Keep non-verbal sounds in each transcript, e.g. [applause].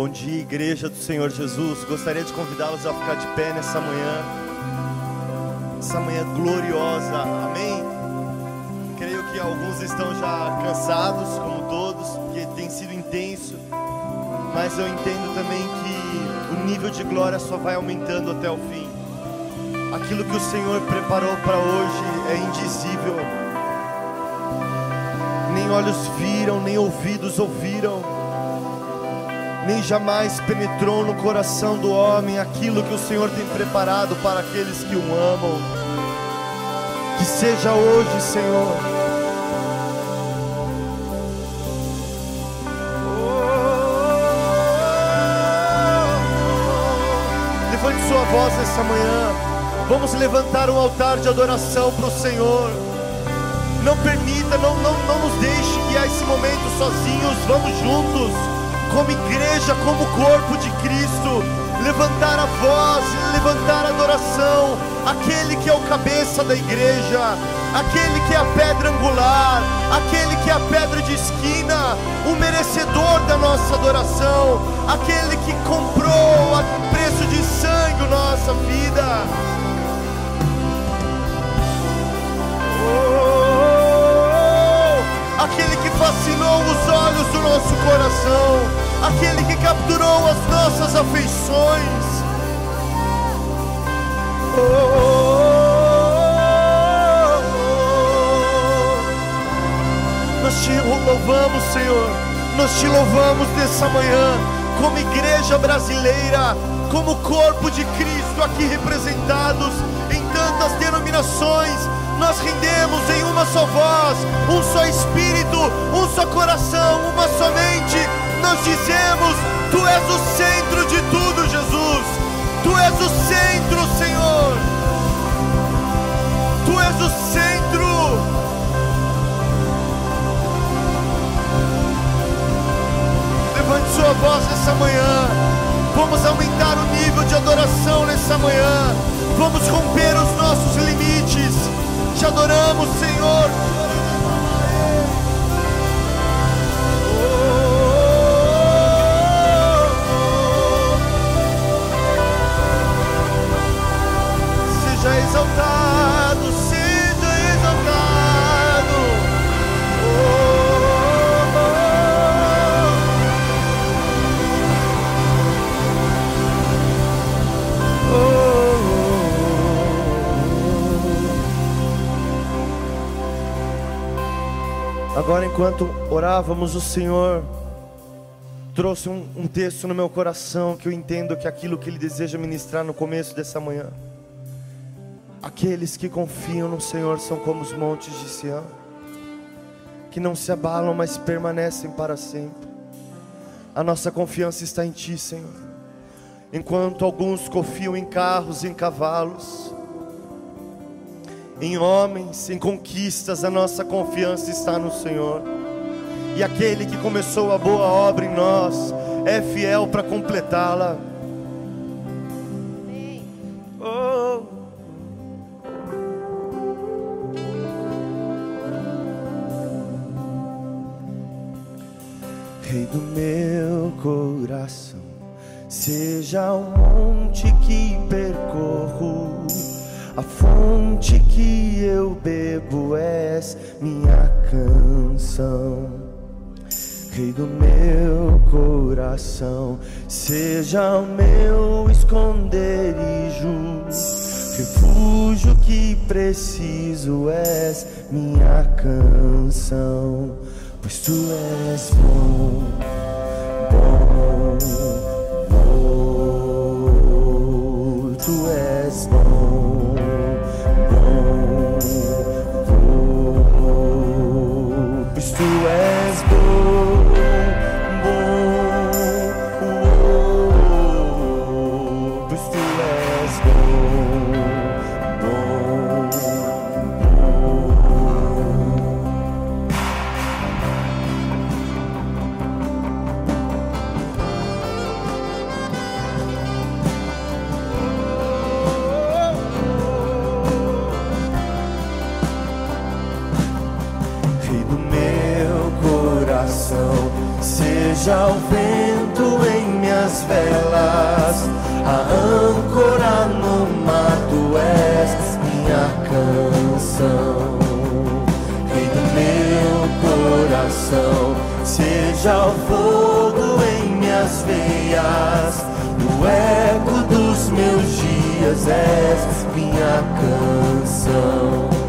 Bom dia, igreja do Senhor Jesus. Gostaria de convidá-los a ficar de pé nessa manhã, essa manhã gloriosa, amém? Creio que alguns estão já cansados, como todos, porque tem sido intenso, mas eu entendo também que o nível de glória só vai aumentando até o fim. Aquilo que o Senhor preparou para hoje é indizível. Nem olhos viram, nem ouvidos ouviram nem jamais penetrou no coração do homem aquilo que o Senhor tem preparado para aqueles que o amam. Que seja hoje, Senhor. Levante sua voz essa manhã. Vamos levantar um altar de adoração para o Senhor. Não permita, não, não, não nos deixe guiar esse momento sozinhos. Vamos juntos como igreja, como corpo de Cristo, levantar a voz, levantar a adoração, aquele que é o cabeça da igreja, aquele que é a pedra angular, aquele que é a pedra de esquina, o merecedor da nossa adoração, aquele que comprou a preço de sangue nossa vida. Fascinou os olhos do nosso coração aquele que capturou as nossas afeições. Oh, Nós te louvamos, Senhor. Nós te louvamos nessa manhã, como igreja brasileira, como corpo de Cristo aqui representados em tantas denominações. Nós rendemos em uma só voz, um só espírito, um só coração, uma só mente nós dizemos: Tu és o centro de tudo, Jesus. Tu és o centro, Senhor. Tu és o centro. Levante sua voz nessa manhã. Vamos aumentar o nível de adoração nessa manhã. Vamos romper os nossos limites. Te adoramos, Senhor. seja exaltado, Agora, enquanto orávamos, o Senhor trouxe um, um, texto no meu coração que eu entendo que é aquilo que Ele deseja ministrar no começo dessa manhã. Aqueles que confiam no Senhor são como os montes de Sião, que não se abalam, mas permanecem para sempre. A nossa confiança está em Ti, Senhor. Enquanto alguns confiam em carros, em cavalos, em homens, em conquistas, a nossa confiança está no Senhor. E aquele que começou a boa obra em nós é fiel para completá-la. Rei do meu coração, seja o monte que percorro, a fonte que eu bebo és minha canção. Rei do meu coração, seja o meu esconderijo, refúgio que preciso és minha canção pois tu és bom, bom, Seja o vento em minhas velas, a âncora no mato és minha canção. Rei do meu coração, seja o fogo em minhas veias, no eco dos meus dias és minha canção.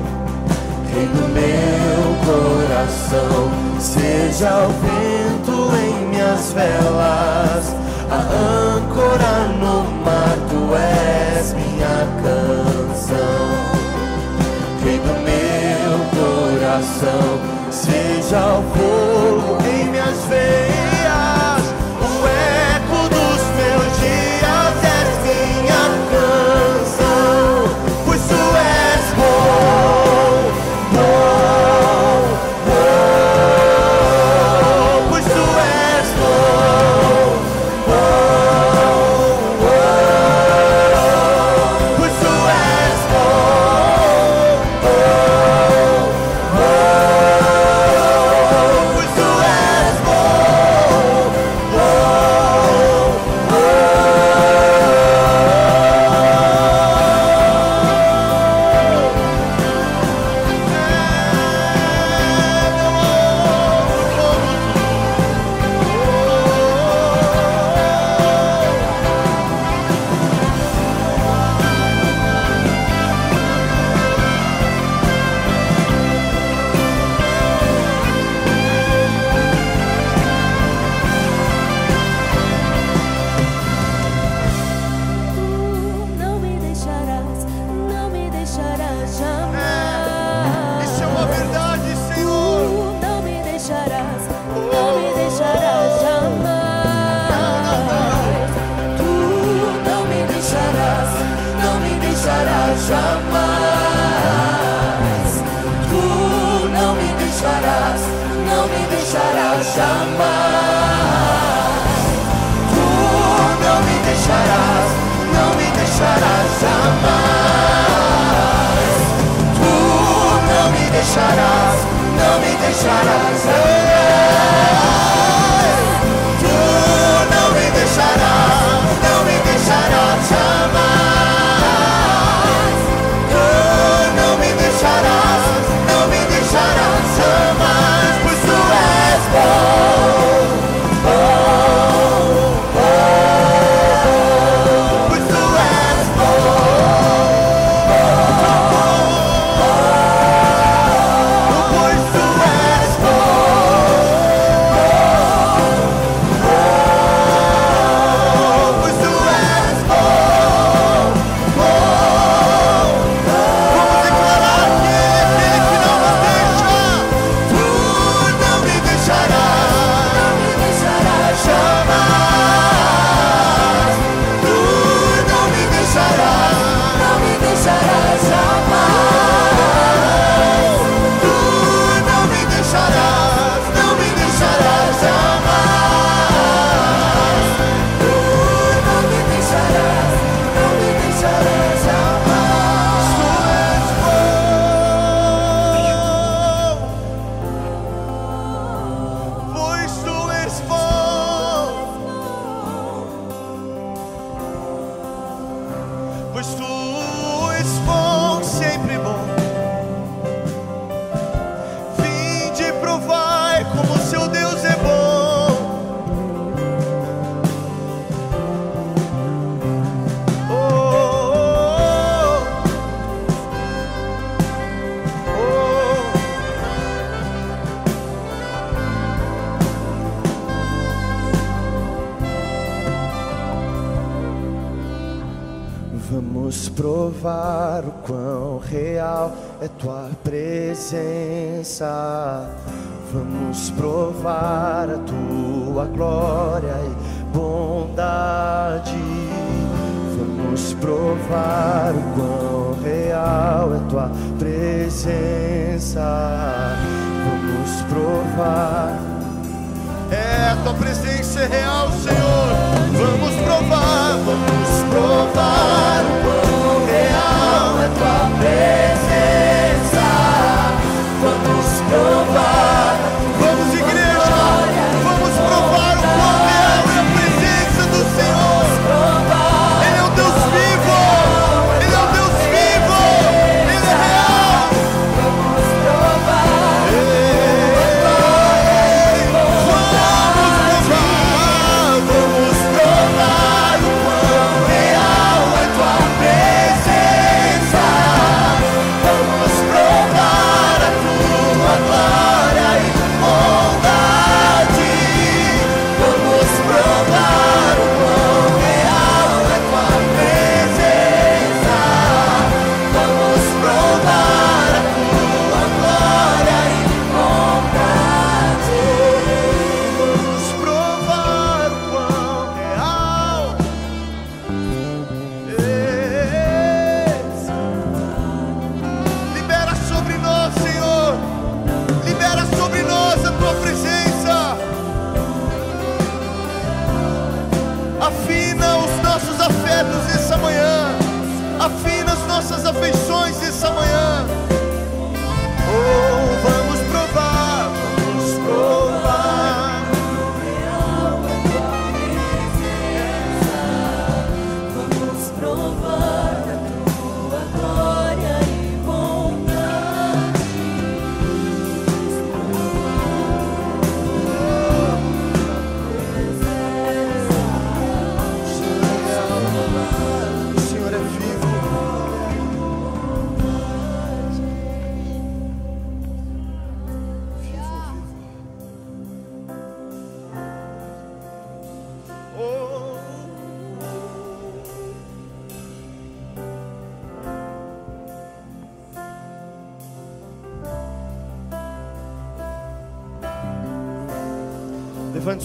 Vem do meu coração, seja o vento em minhas velas, a âncora no mar, tu és minha canção. Vem do meu coração, seja o fogo em minhas veias. deixarás, não me deixarás. Não.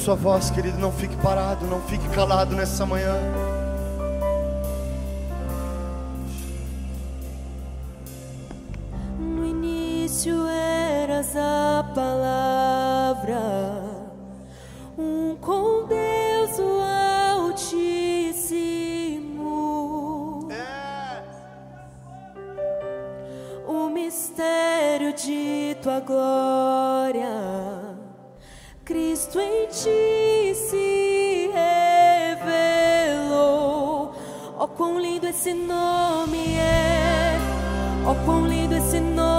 sua voz, querido. Não fique parado, não fique calado nessa manhã. esse nome é. Oh, quão lindo esse nome.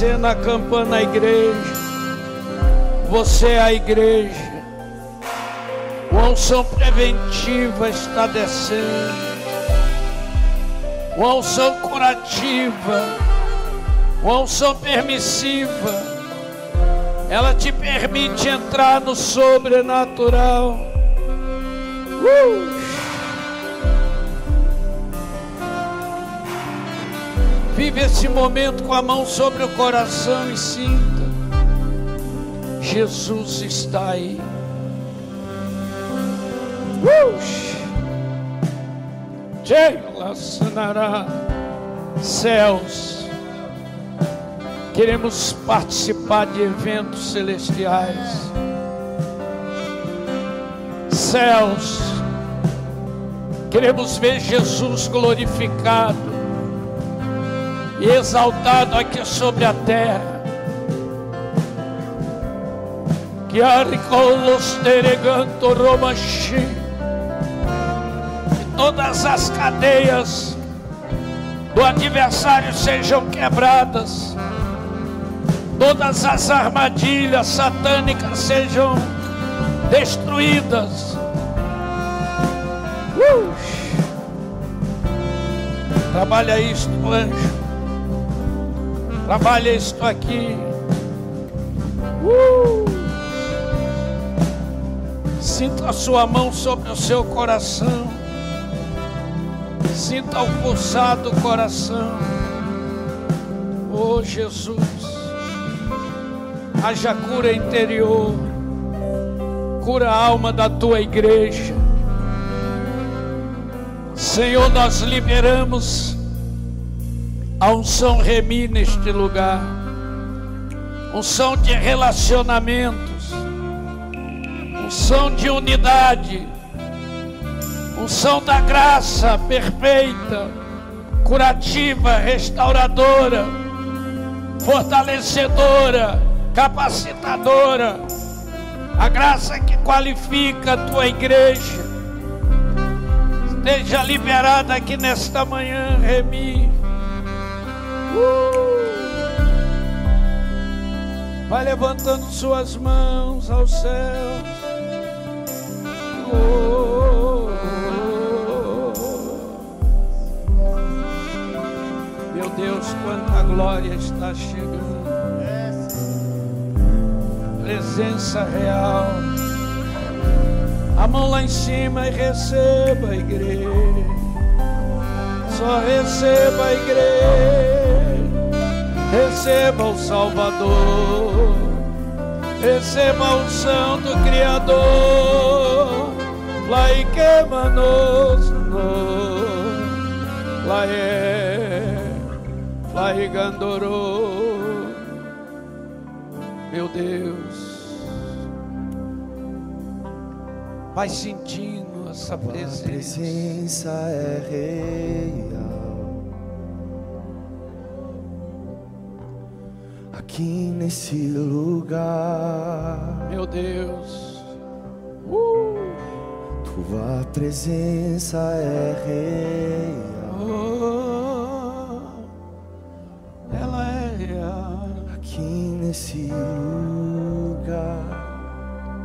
Descer na campana igreja. Você é a igreja. A unção preventiva está descendo. A unção curativa uma unção permissiva, ela te permite entrar no sobrenatural. Uh! Vive esse momento com a mão sobre o coração e sinta: Jesus está aí. Céus Queremos participar de eventos celestiais. Céus, queremos ver Jesus glorificado. E exaltado aqui sobre a terra. Que aricolos tereganto romachi. Que todas as cadeias do adversário sejam quebradas. Todas as armadilhas satânicas sejam destruídas. Uh! Trabalha isto, anjo. Trabalha isto aqui. Uh! Sinta a sua mão sobre o seu coração. Sinta o pulsar do coração. Oh Jesus, haja cura interior, cura a alma da tua igreja. Senhor, nós liberamos a unção remi neste lugar, unção de relacionamentos, unção de unidade, unção da graça perfeita, curativa, restauradora, fortalecedora, capacitadora, a graça que qualifica a tua igreja. Esteja liberada aqui nesta manhã, Remi. Uh! Vai levantando suas mãos aos céus. Oh, Meu Deus, quanta glória está chegando. Presença real. A mão lá em cima e receba a igreja. Só receba a igreja. Receba o Salvador. Receba unção do Criador. Lá e queima-nos. Lá é. Lá e gandorou. Meu Deus. Vai sentindo essa Tua presença. presença é real. Aqui nesse lugar, Meu Deus. Uh, tua presença é real. oh, ela é real. Aqui nesse lugar,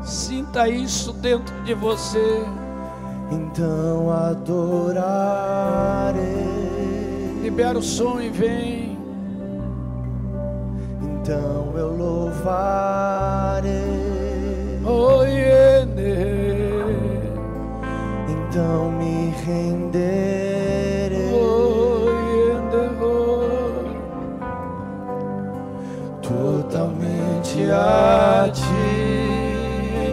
Sinta isso dentro de você. então adorarei. Libera o som e vem. Então eu louvarei. Oh, iene. Então me renderei. Oh, oh. totalmente a ti. ti.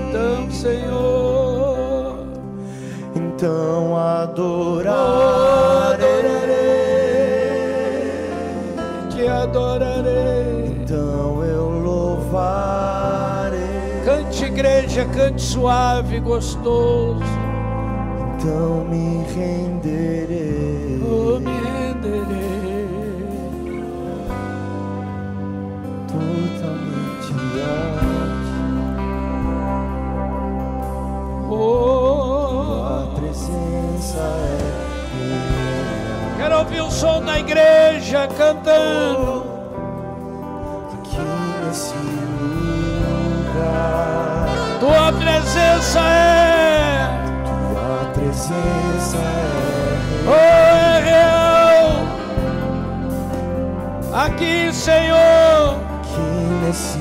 Então, Senhor, Então adorarei. te adorarei. Igreja, cante suave, gostoso. Então me renderei. Oh, me renderei. Totalmente a ti. Oh, A presença é real. quero ouvir o som da igreja cantando. Aqui nesse lugar. Tua presença é, Tua presença é oh, é real. Aqui, Senhor, aqui nesse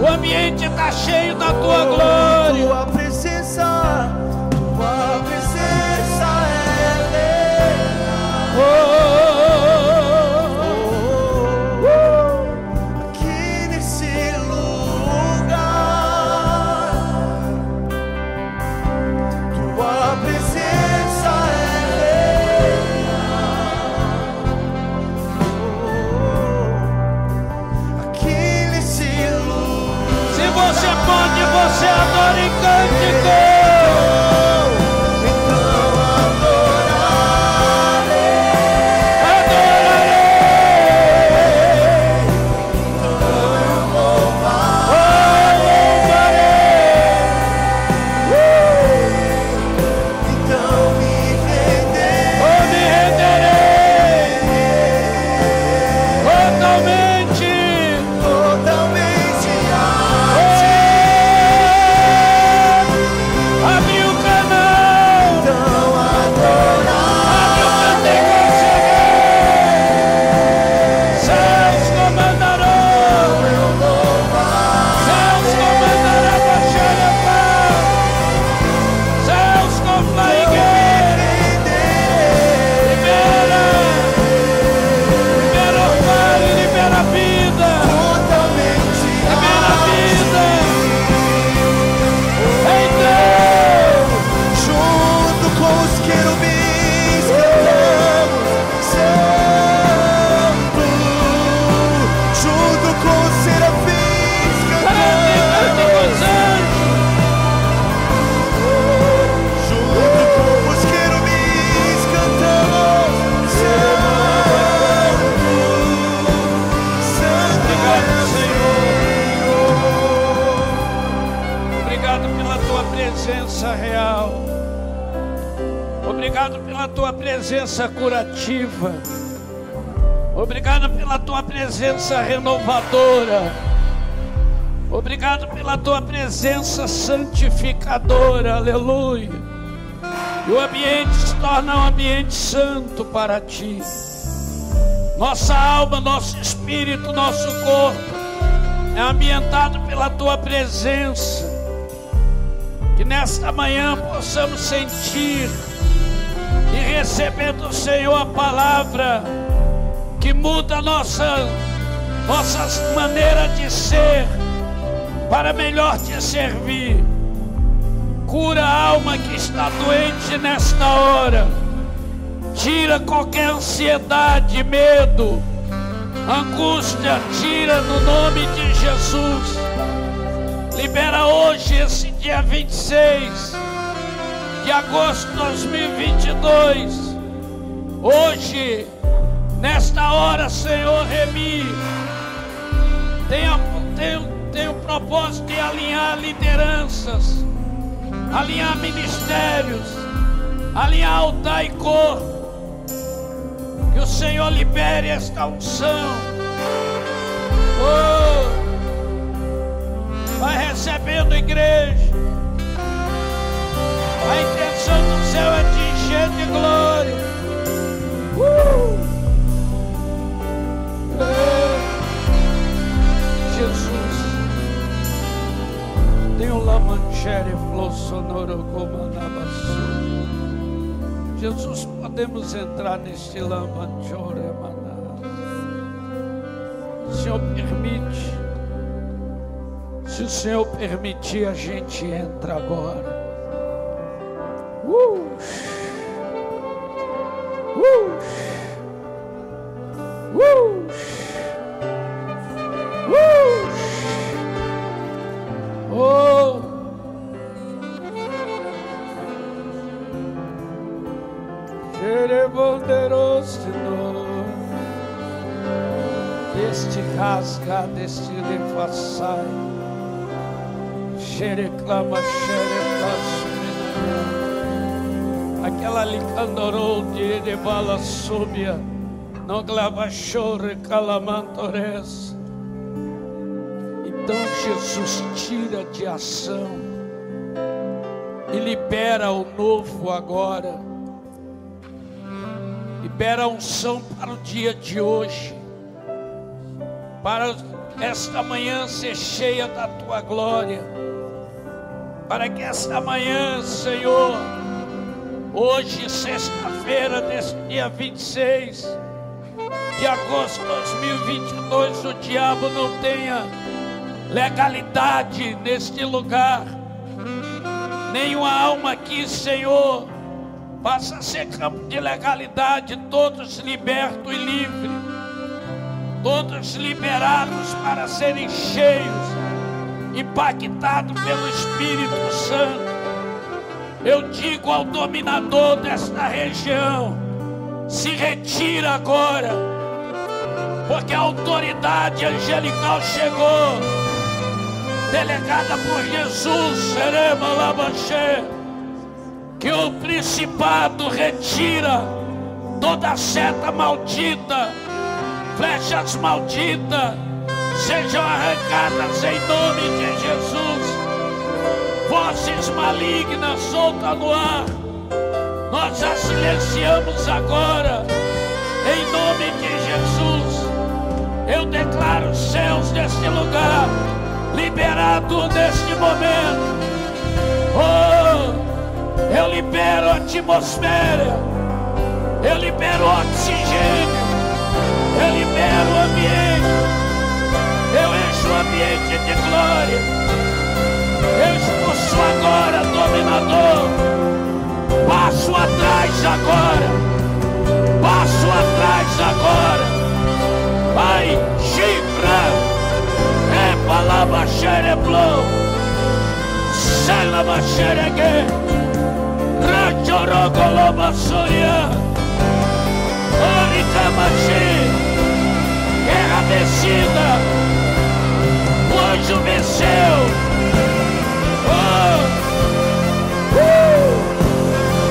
o ambiente está cheio da tua glória. Tua presença, para ti. Nossa alma, nosso espírito, nosso corpo é ambientado pela tua presença. Que nesta manhã possamos sentir e receber do Senhor a palavra que muda nossa nossas maneiras de ser para melhor te servir. Cura a alma que está doente nesta hora tira qualquer ansiedade, medo, angústia, tira no nome de Jesus. Libera hoje, esse dia 26 de agosto de 2022. Hoje, nesta hora, Senhor, Remi, tem, tem, tem o propósito de alinhar lideranças, alinhar ministérios, alinhar altar e corpo Senhor libere esta unção. Oh, vai recebendo igreja. A intenção do céu é te encher de glória. Uh! Jesus. Tem o lamanchére flor sonoro como Jesus, podemos entrar neste lamanchore Senhor permite. Se o Senhor permitir, a gente entra agora. Rasga deste refaçai xereclama xereclama aquela licandorou de de bala súbia. Não clava chore calamantores então Jesus tira de ação e libera o novo agora. Libera a unção para o dia de hoje, para esta manhã ser cheia da tua glória, para que esta manhã, Senhor, hoje, sexta-feira, deste dia 26 de agosto de 2022, o diabo não tenha legalidade neste lugar, nenhuma alma aqui, Senhor passa a ser campo de legalidade, todos libertos e livres, todos liberados para serem cheios, impactados pelo Espírito Santo. Eu digo ao dominador desta região: se retira agora, porque a autoridade angelical chegou, delegada por Jesus, seremos lavancher que o principado retira toda seta maldita, flechas malditas, sejam arrancadas em nome de Jesus. Vozes malignas solta no ar, nós as silenciamos agora, em nome de Jesus. Eu declaro os céus deste lugar liberado neste momento. Oh! Eu libero a atmosfera. Eu libero o oxigênio. Ambiente. Eu encho o ambiente de glória. Eu expulso agora, dominador. Passo atrás agora. Passo atrás agora. Vai, chifra. É palavra xereblou. Sela xeregue. Rachorogoloba Soria Oricamachi mexida. O anjo venceu. Oh. Uh.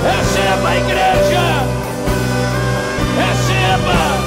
Receba, igreja. Receba.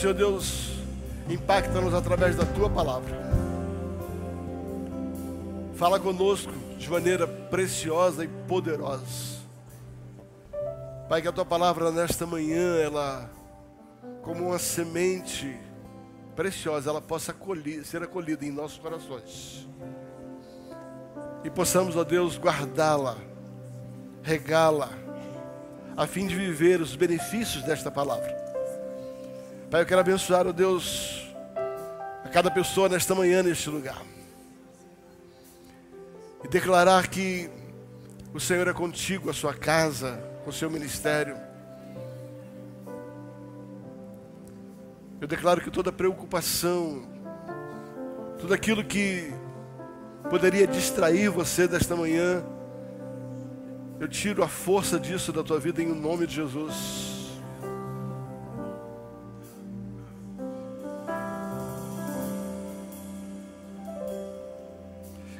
Senhor Deus, impacta-nos através da tua palavra. Fala conosco de maneira preciosa e poderosa. Pai, que a tua palavra nesta manhã, ela, como uma semente preciosa, ela possa ser acolhida em nossos corações. E possamos, ó Deus, guardá-la, regá-la, a fim de viver os benefícios desta palavra. Pai, eu quero abençoar, ó Deus, a cada pessoa nesta manhã, neste lugar. E declarar que o Senhor é contigo, a sua casa, o seu ministério. Eu declaro que toda preocupação, tudo aquilo que poderia distrair você desta manhã, eu tiro a força disso da tua vida em nome de Jesus.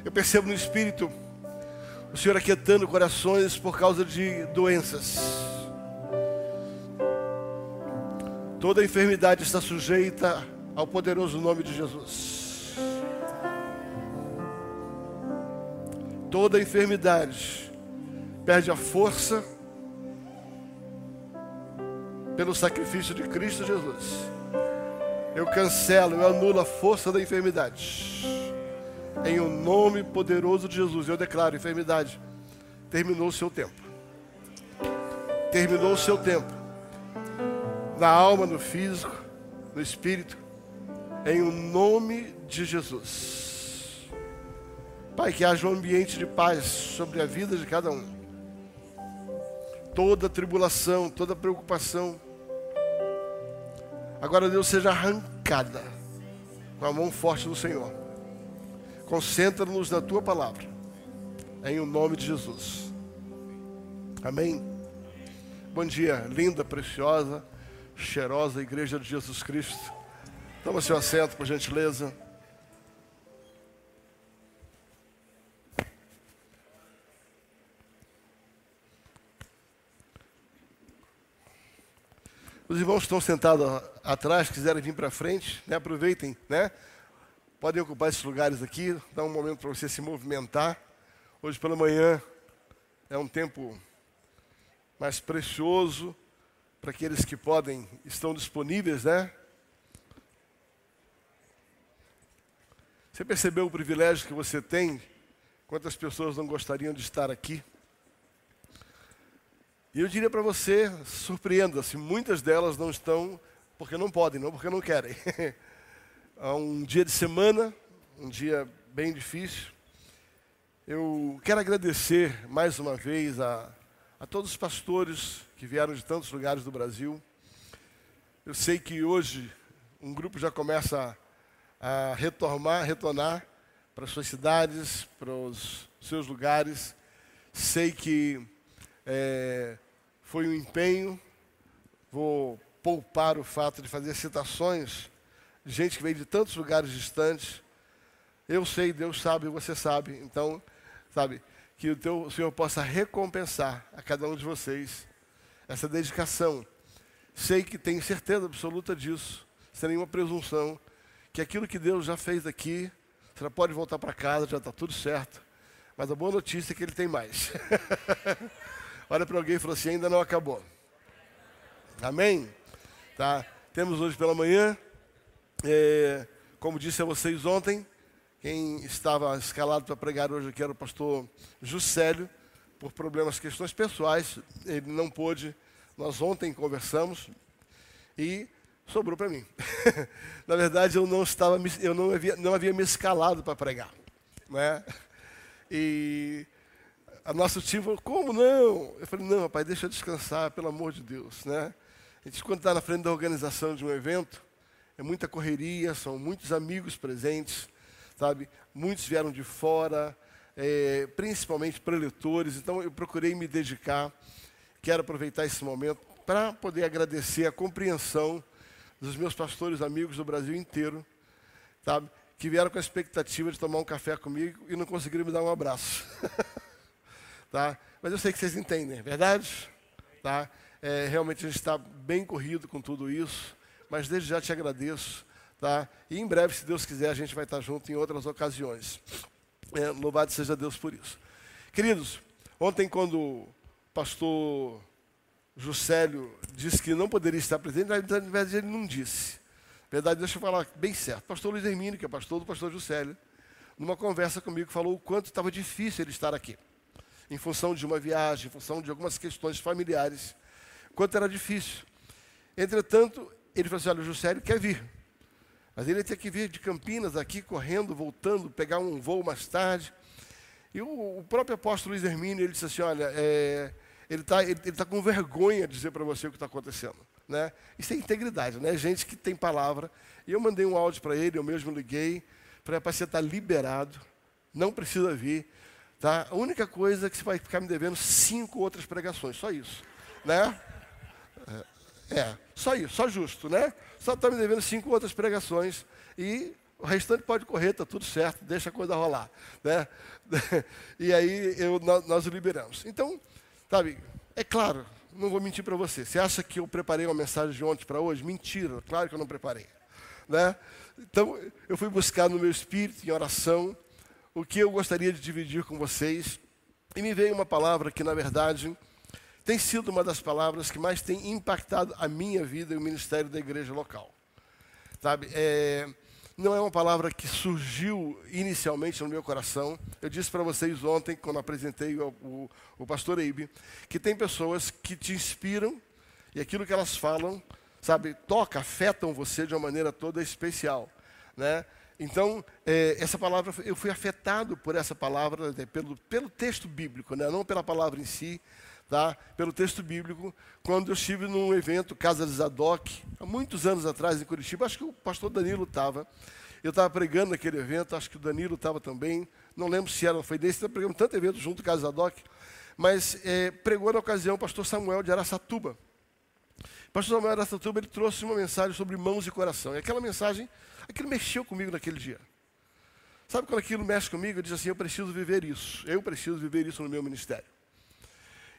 Eu percebo no Espírito o Senhor aquietando corações por causa de doenças. Toda enfermidade está sujeita ao poderoso nome de Jesus. Toda enfermidade perde a força pelo sacrifício de Cristo Jesus. Eu cancelo, eu anulo a força da enfermidade. Em o nome poderoso de Jesus, eu declaro: enfermidade, terminou o seu tempo. Terminou o seu tempo. Na alma, no físico, no espírito. Em o nome de Jesus. Pai, que haja um ambiente de paz sobre a vida de cada um. Toda tribulação, toda preocupação. Agora, Deus, seja arrancada com a mão forte do Senhor. Concentra-nos na tua palavra. Em o nome de Jesus. Amém. Bom dia, linda, preciosa, cheirosa Igreja de Jesus Cristo. Toma seu assento, por gentileza. Os irmãos que estão sentados atrás, quiserem vir para frente, né, aproveitem, né? Podem ocupar esses lugares aqui, dá um momento para você se movimentar. Hoje pela manhã é um tempo mais precioso para aqueles que podem, estão disponíveis, né? Você percebeu o privilégio que você tem? Quantas pessoas não gostariam de estar aqui? E eu diria para você, surpreenda-se, muitas delas não estão porque não podem, não porque não querem. [laughs] Há um dia de semana, um dia bem difícil. Eu quero agradecer mais uma vez a, a todos os pastores que vieram de tantos lugares do Brasil. Eu sei que hoje um grupo já começa a, a retornar, retornar para suas cidades, para os seus lugares. Sei que é, foi um empenho. Vou poupar o fato de fazer citações gente que veio de tantos lugares distantes. Eu sei, Deus sabe, você sabe. Então, sabe, que o, teu, o Senhor possa recompensar a cada um de vocês essa dedicação. Sei que tenho certeza absoluta disso, sem nenhuma presunção, que aquilo que Deus já fez aqui, você já pode voltar para casa, já está tudo certo. Mas a boa notícia é que Ele tem mais. [laughs] Olha para alguém e fala assim: ainda não acabou. Amém? Tá? Temos hoje pela manhã, é, como disse a vocês ontem, quem estava escalado para pregar hoje aqui era o pastor Juscelio, por problemas, questões pessoais, ele não pôde. Nós ontem conversamos e sobrou para mim. [laughs] Na verdade, eu não estava, eu não havia, não havia me escalado para pregar, né? E a nosso time falou, como não? Eu falei, não, rapaz, deixa eu descansar, pelo amor de Deus, né? A gente, quando está na frente da organização de um evento, é muita correria, são muitos amigos presentes, sabe? Muitos vieram de fora, é, principalmente preletores, então eu procurei me dedicar. Quero aproveitar esse momento para poder agradecer a compreensão dos meus pastores amigos do Brasil inteiro, sabe? Que vieram com a expectativa de tomar um café comigo e não conseguiram me dar um abraço. [laughs] tá? Mas eu sei que vocês entendem, é verdade? Tá? É, realmente a gente está bem corrido com tudo isso, mas desde já te agradeço. Tá? E em breve, se Deus quiser, a gente vai estar junto em outras ocasiões. É, louvado seja Deus por isso. Queridos, ontem quando o pastor Juscelio disse que não poderia estar presente, na verdade ele não disse. Na verdade, deixa eu falar bem certo. pastor Luiz Hermínio, que é pastor do pastor Juscelio, numa conversa comigo, falou o quanto estava difícil ele estar aqui em função de uma viagem, em função de algumas questões familiares, quanto era difícil. Entretanto, ele falou assim: olha, o Juscelio quer vir. Mas ele tinha que vir de Campinas aqui, correndo, voltando, pegar um voo mais tarde. E o, o próprio apóstolo Luiz Hermínio, ele disse assim: olha, é, ele está ele, ele tá com vergonha de dizer para você o que está acontecendo. Né? Isso é integridade, né? Gente que tem palavra. E eu mandei um áudio para ele, eu mesmo liguei, para você estar liberado, não precisa vir. Tá? A única coisa é que você vai ficar me devendo cinco outras pregações, só isso. Né? É, só isso, só justo, né? Só está me devendo cinco outras pregações e o restante pode correr, está tudo certo, deixa a coisa rolar. Né? [laughs] E aí eu, nós, o liberamos. Então, sabe, é claro, não vou mentir para você. Você acha que eu preparei uma mensagem de ontem para hoje? Mentira, claro que eu não preparei. Né? Então, eu fui buscar no meu espírito, em oração, o que eu gostaria de dividir com vocês. E me veio uma palavra que, na verdade, tem sido uma das palavras que mais tem impactado a minha vida e o ministério da igreja local. Sabe, é, não é uma palavra que surgiu inicialmente no meu coração. Eu disse para vocês ontem, quando apresentei o, o, o pastor Eibe, que tem pessoas que te inspiram e aquilo que elas falam, sabe, toca, afetam você de uma maneira toda especial, né? Então, é, essa palavra, eu fui afetado por essa palavra, né, pelo, pelo texto bíblico, né? não pela palavra em si, tá? pelo texto bíblico, quando eu estive num evento, Casa de Zadok, há muitos anos atrás em Curitiba, acho que o pastor Danilo estava. Eu estava pregando naquele evento, acho que o Danilo estava também, não lembro se era, foi desse, estava pregando tanto evento junto Casa Zadok, mas é, pregou na ocasião o pastor Samuel de Araçatuba. O pastor Samuel de Araçatuba, ele trouxe uma mensagem sobre mãos e coração, e aquela mensagem, aquilo mexeu comigo naquele dia. Sabe quando aquilo mexe comigo? Eu disse assim, eu preciso viver isso, eu preciso viver isso no meu ministério.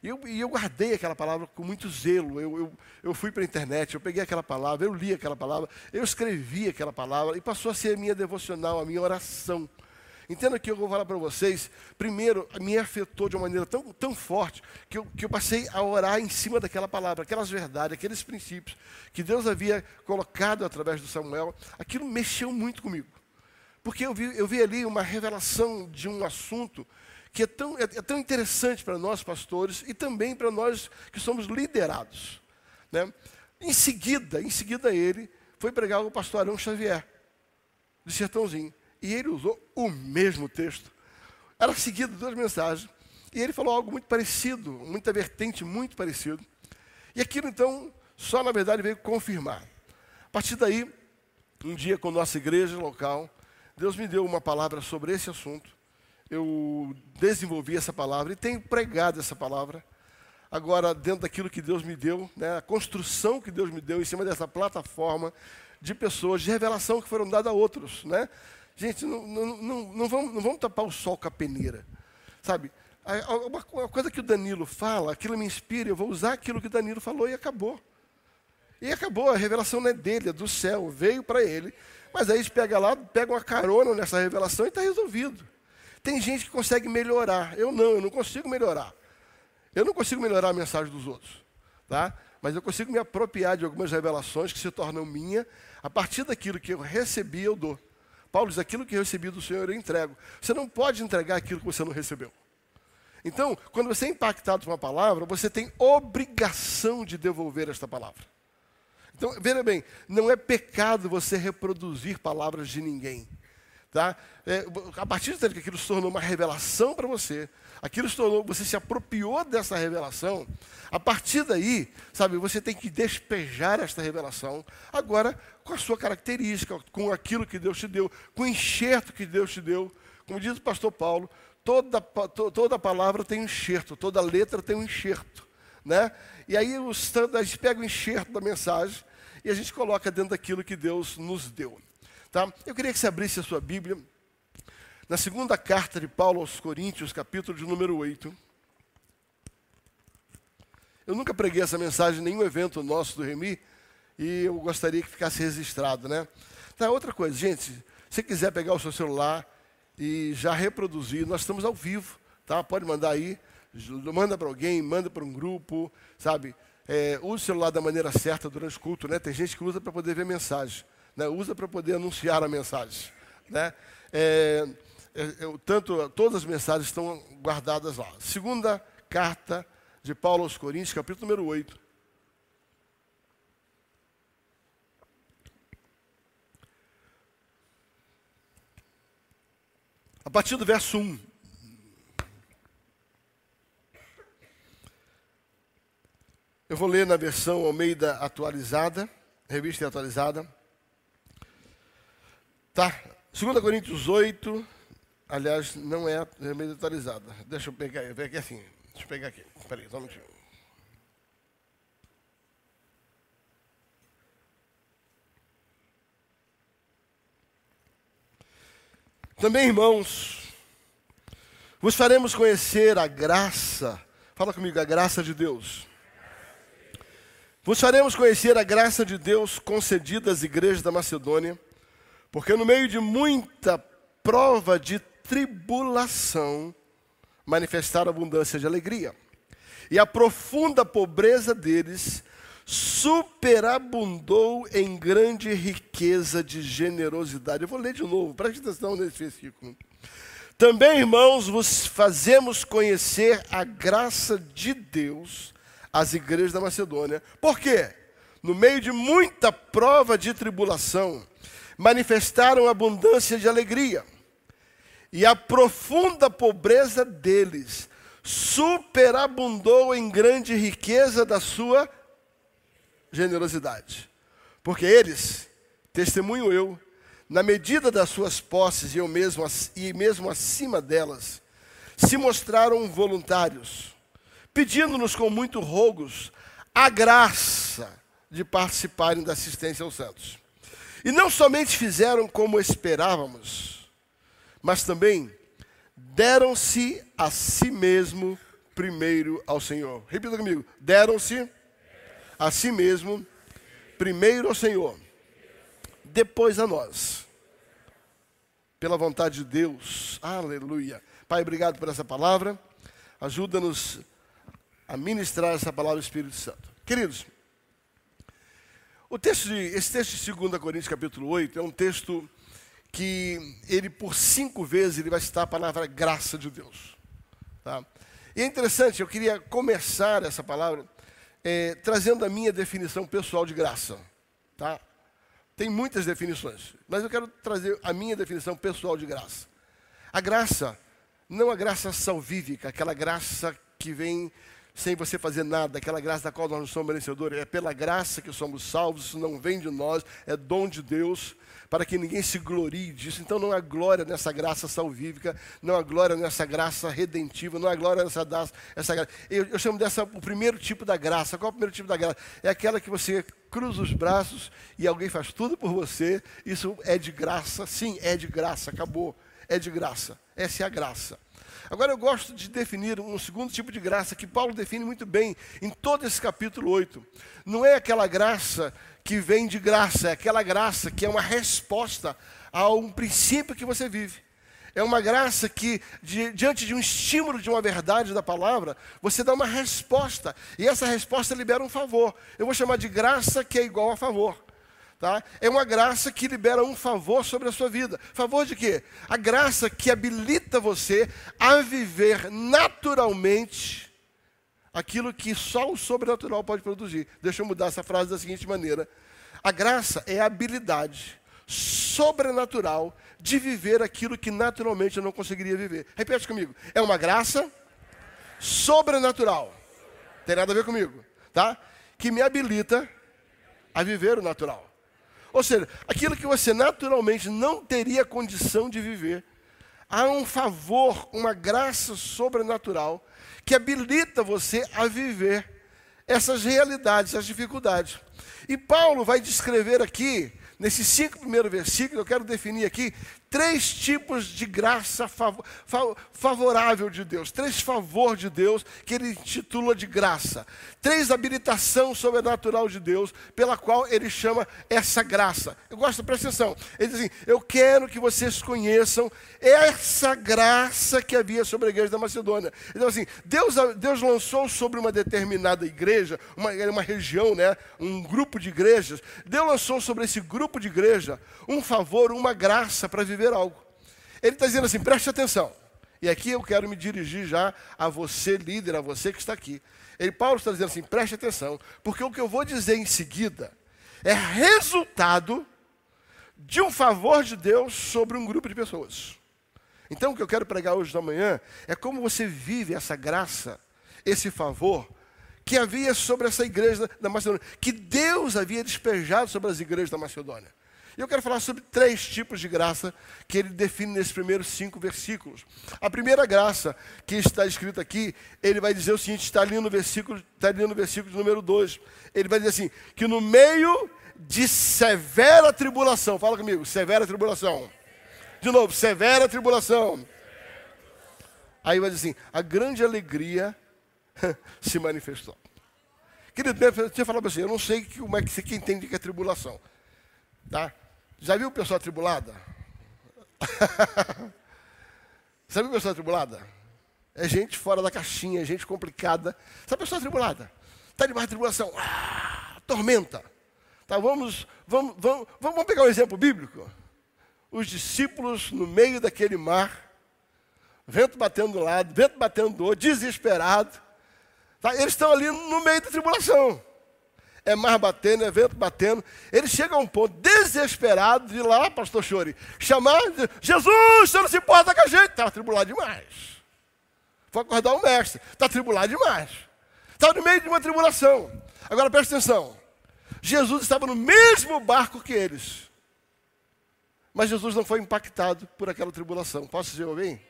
E eu, e eu guardei aquela palavra com muito zelo. Eu, eu, eu fui para a internet, eu peguei aquela palavra, eu li aquela palavra, eu escrevi aquela palavra e passou a ser a minha devocional, a minha oração. Entenda que eu vou falar para vocês. Primeiro, me afetou de uma maneira tão, tão forte que eu, que eu passei a orar em cima daquela palavra, aquelas verdades, aqueles princípios que Deus havia colocado através do Samuel. Aquilo mexeu muito comigo. Porque eu vi, eu vi ali uma revelação de um assunto que é tão, é, é tão interessante para nós pastores e também para nós que somos liderados. Né? Em seguida, em seguida ele foi pregar o pastor Xavier, de Sertãozinho. E ele usou o mesmo texto. Era seguido duas mensagens. E ele falou algo muito parecido, muita vertente muito parecido. E aquilo então, só na verdade veio confirmar. A partir daí, um dia com nossa igreja local, Deus me deu uma palavra sobre esse assunto eu desenvolvi essa palavra e tenho pregado essa palavra. Agora, dentro daquilo que Deus me deu, né, a construção que Deus me deu em cima dessa plataforma de pessoas, de revelação que foram dadas a outros. Né? Gente, não, não, não, não, vamos, não vamos tapar o sol com a peneira. Sabe? Uma, coisa que o Danilo fala, aquilo me inspira, eu vou usar aquilo que o Danilo falou e acabou. E acabou, a revelação não é dele, é do céu, veio para ele. Mas aí eles pegam lá, pegam uma carona nessa revelação e está resolvido. Tem gente que consegue melhorar. Eu não, eu não consigo melhorar. Eu não consigo melhorar a mensagem dos outros. Tá? Mas eu consigo me apropriar de algumas revelações que se tornam minha. A partir daquilo que eu recebi, eu dou. Paulo diz: aquilo que eu recebi do Senhor, eu entrego. Você não pode entregar aquilo que você não recebeu. Então, quando você é impactado por uma palavra, você tem obrigação de devolver esta palavra. Então, veja bem, não é pecado você reproduzir palavras de ninguém. Tá? É, a partir do momento que aquilo se tornou uma revelação para você, aquilo se tornou, você se apropriou dessa revelação, a partir daí, sabe, você tem que despejar esta revelação, agora com a sua característica, com aquilo que Deus te deu, com o enxerto que Deus te deu. Como diz o pastor Paulo, toda, toda palavra tem um enxerto, toda letra tem um enxerto. Né? E aí os, a gente pega o enxerto da mensagem e a gente coloca dentro daquilo que Deus nos deu. Tá? Eu queria que você abrisse a sua Bíblia na segunda carta de Paulo aos Coríntios, capítulo de número 8. Eu nunca preguei essa mensagem em nenhum evento nosso do Remi e eu gostaria que ficasse registrado, né? Tá, outra coisa, gente, se quiser pegar o seu celular e já reproduzir, nós estamos ao vivo, tá? Pode mandar aí, manda para alguém, manda para um grupo, sabe? É, use o celular da maneira certa durante o culto, né? Tem gente que usa para poder ver mensagem né, usa para poder anunciar a mensagem. Né? É, é, é tanto, todas as mensagens estão guardadas lá. Segunda carta de Paulo aos Coríntios, capítulo número 8. A partir do verso 1. Eu vou ler na versão Almeida atualizada, revista atualizada. Tá. 2 Coríntios 8, aliás, não é remédio atualizada. Deixa eu pegar, eu aqui assim. Deixa eu pegar aqui. Espera aí, só um minutinho. Também, irmãos, vos faremos conhecer a graça. Fala comigo, a graça de Deus. Vos faremos conhecer a graça de Deus concedida às igrejas da Macedônia porque no meio de muita prova de tribulação, manifestaram abundância de alegria. E a profunda pobreza deles superabundou em grande riqueza de generosidade. Eu vou ler de novo, preste atenção nesse versículo. Também, irmãos, vos fazemos conhecer a graça de Deus às igrejas da Macedônia. Por quê? No meio de muita prova de tribulação, manifestaram abundância de alegria. E a profunda pobreza deles superabundou em grande riqueza da sua generosidade. Porque eles, testemunho eu, na medida das suas posses e eu mesmo e mesmo acima delas, se mostraram voluntários, pedindo-nos com muito rogos a graça de participarem da assistência aos santos. E não somente fizeram como esperávamos, mas também deram-se a si mesmo primeiro ao Senhor. Repita comigo: deram-se a si mesmo primeiro ao Senhor, depois a nós. Pela vontade de Deus. Aleluia. Pai, obrigado por essa palavra. Ajuda-nos a ministrar essa palavra do Espírito Santo. Queridos, o texto de, esse texto de 2 Coríntios capítulo 8 é um texto que ele por cinco vezes ele vai citar a palavra graça de Deus. Tá? E é interessante, eu queria começar essa palavra é, trazendo a minha definição pessoal de graça. Tá? Tem muitas definições, mas eu quero trazer a minha definição pessoal de graça. A graça, não a graça salvífica, aquela graça que vem sem você fazer nada, aquela graça da qual nós não somos merecedores. É pela graça que somos salvos, isso não vem de nós, é dom de Deus, para que ninguém se glorie disso. Então não há glória nessa graça salvífica, não há glória nessa graça redentiva, não há glória nessa essa graça. Eu, eu chamo dessa o primeiro tipo da graça. Qual é o primeiro tipo da graça? É aquela que você cruza os braços e alguém faz tudo por você. Isso é de graça, sim, é de graça, acabou. É de graça. Essa é a graça. Agora eu gosto de definir um segundo tipo de graça que Paulo define muito bem em todo esse capítulo 8. Não é aquela graça que vem de graça, é aquela graça que é uma resposta a um princípio que você vive. É uma graça que, di, diante de um estímulo de uma verdade da palavra, você dá uma resposta. E essa resposta libera um favor. Eu vou chamar de graça que é igual a favor. Tá? É uma graça que libera um favor sobre a sua vida. Favor de quê? A graça que habilita você a viver naturalmente aquilo que só o sobrenatural pode produzir. Deixa eu mudar essa frase da seguinte maneira: a graça é a habilidade sobrenatural de viver aquilo que naturalmente eu não conseguiria viver. Repete comigo. É uma graça sobrenatural. Tem nada a ver comigo, tá? Que me habilita a viver o natural. Ou seja, aquilo que você naturalmente não teria condição de viver, há um favor, uma graça sobrenatural que habilita você a viver essas realidades, essas dificuldades. E Paulo vai descrever aqui, nesses cinco primeiros versículos, eu quero definir aqui três tipos de graça favorável de Deus, três favor de Deus que ele intitula de graça, três habilitação sobrenatural de Deus pela qual ele chama essa graça. Eu gosto, presta atenção. Ele diz assim: Eu quero que vocês conheçam essa graça que havia sobre a igreja da Macedônia. Então, assim, Deus, Deus lançou sobre uma determinada igreja, uma, uma região, né, um grupo de igrejas, Deus lançou sobre esse grupo de igreja um favor, uma graça para viver algo. Ele está dizendo assim: preste atenção. E aqui eu quero me dirigir já a você, líder, a você que está aqui. Ele, Paulo está dizendo assim: preste atenção, porque o que eu vou dizer em seguida é resultado de um favor de Deus sobre um grupo de pessoas. Então, o que eu quero pregar hoje da manhã é como você vive essa graça, esse favor que havia sobre essa igreja da Macedônia, que Deus havia despejado sobre as igrejas da Macedônia. E eu quero falar sobre três tipos de graça que ele define nesses primeiros cinco versículos. A primeira graça que está escrita aqui, ele vai dizer o seguinte, está ali no versículo, está ali no versículo número 2. Ele vai dizer assim, que no meio de severa tribulação, fala comigo, severa tribulação. De novo, severa tribulação. Aí vai dizer assim, a grande alegria [laughs] se manifestou. Querido, eu falar para você, eu não sei como é que você entende que é tribulação. Tá? Já viu pessoa atribulada? [laughs] Sabe pessoa atribulada? É gente fora da caixinha, é gente complicada. Sabe pessoa atribulada? Está debaixo de tribulação. Ah, tormenta. Tá, vamos, vamos, vamos, vamos pegar um exemplo bíblico. Os discípulos no meio daquele mar, vento batendo do lado, vento batendo do outro, desesperado. Tá, eles estão ali no meio da tribulação. É mar batendo, é vento batendo. Eles chegam a um ponto desesperado de ir lá, pastor Chore, chamar, Jesus, você não se importa com a gente. Estava tribulado demais. Foi acordar o mestre. Está tribulado demais. Estava no meio de uma tribulação. Agora presta atenção. Jesus estava no mesmo barco que eles. Mas Jesus não foi impactado por aquela tribulação. Posso dizer alguém?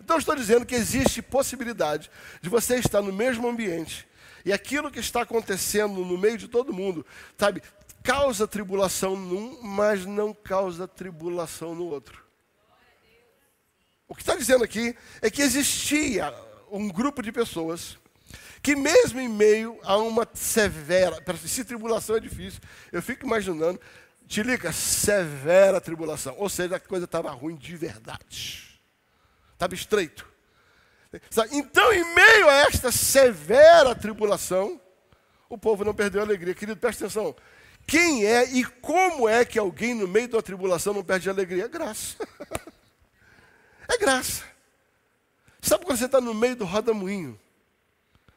Então estou dizendo que existe possibilidade de você estar no mesmo ambiente e aquilo que está acontecendo no meio de todo mundo, sabe, causa tribulação num, mas não causa tribulação no outro. O que está dizendo aqui é que existia um grupo de pessoas que mesmo em meio a uma severa, se tribulação é difícil, eu fico imaginando, Tilica, severa tribulação, ou seja, a coisa estava ruim de verdade, estava estreito. Então, em meio a esta severa tribulação, o povo não perdeu a alegria. Querido, presta atenção. Quem é e como é que alguém no meio da tribulação não perde a alegria? É graça. [laughs] é graça. Sabe quando você está no meio do roda-moinho?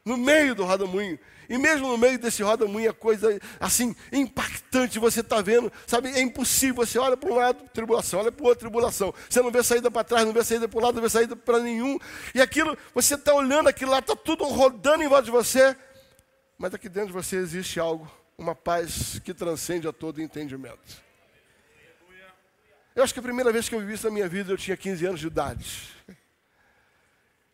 No meio do roda-moinho. E mesmo no meio desse roda-moinho, a coisa assim, impactante, você está vendo, sabe, é impossível. Você olha para um lado, tribulação, olha para o outro, tribulação. Você não vê saída para trás, não vê saída para o lado, não vê saída para nenhum. E aquilo, você está olhando aquilo lá, está tudo rodando em volta de você. Mas aqui dentro de você existe algo, uma paz que transcende a todo entendimento. Eu acho que a primeira vez que eu vi isso na minha vida, eu tinha 15 anos de idade.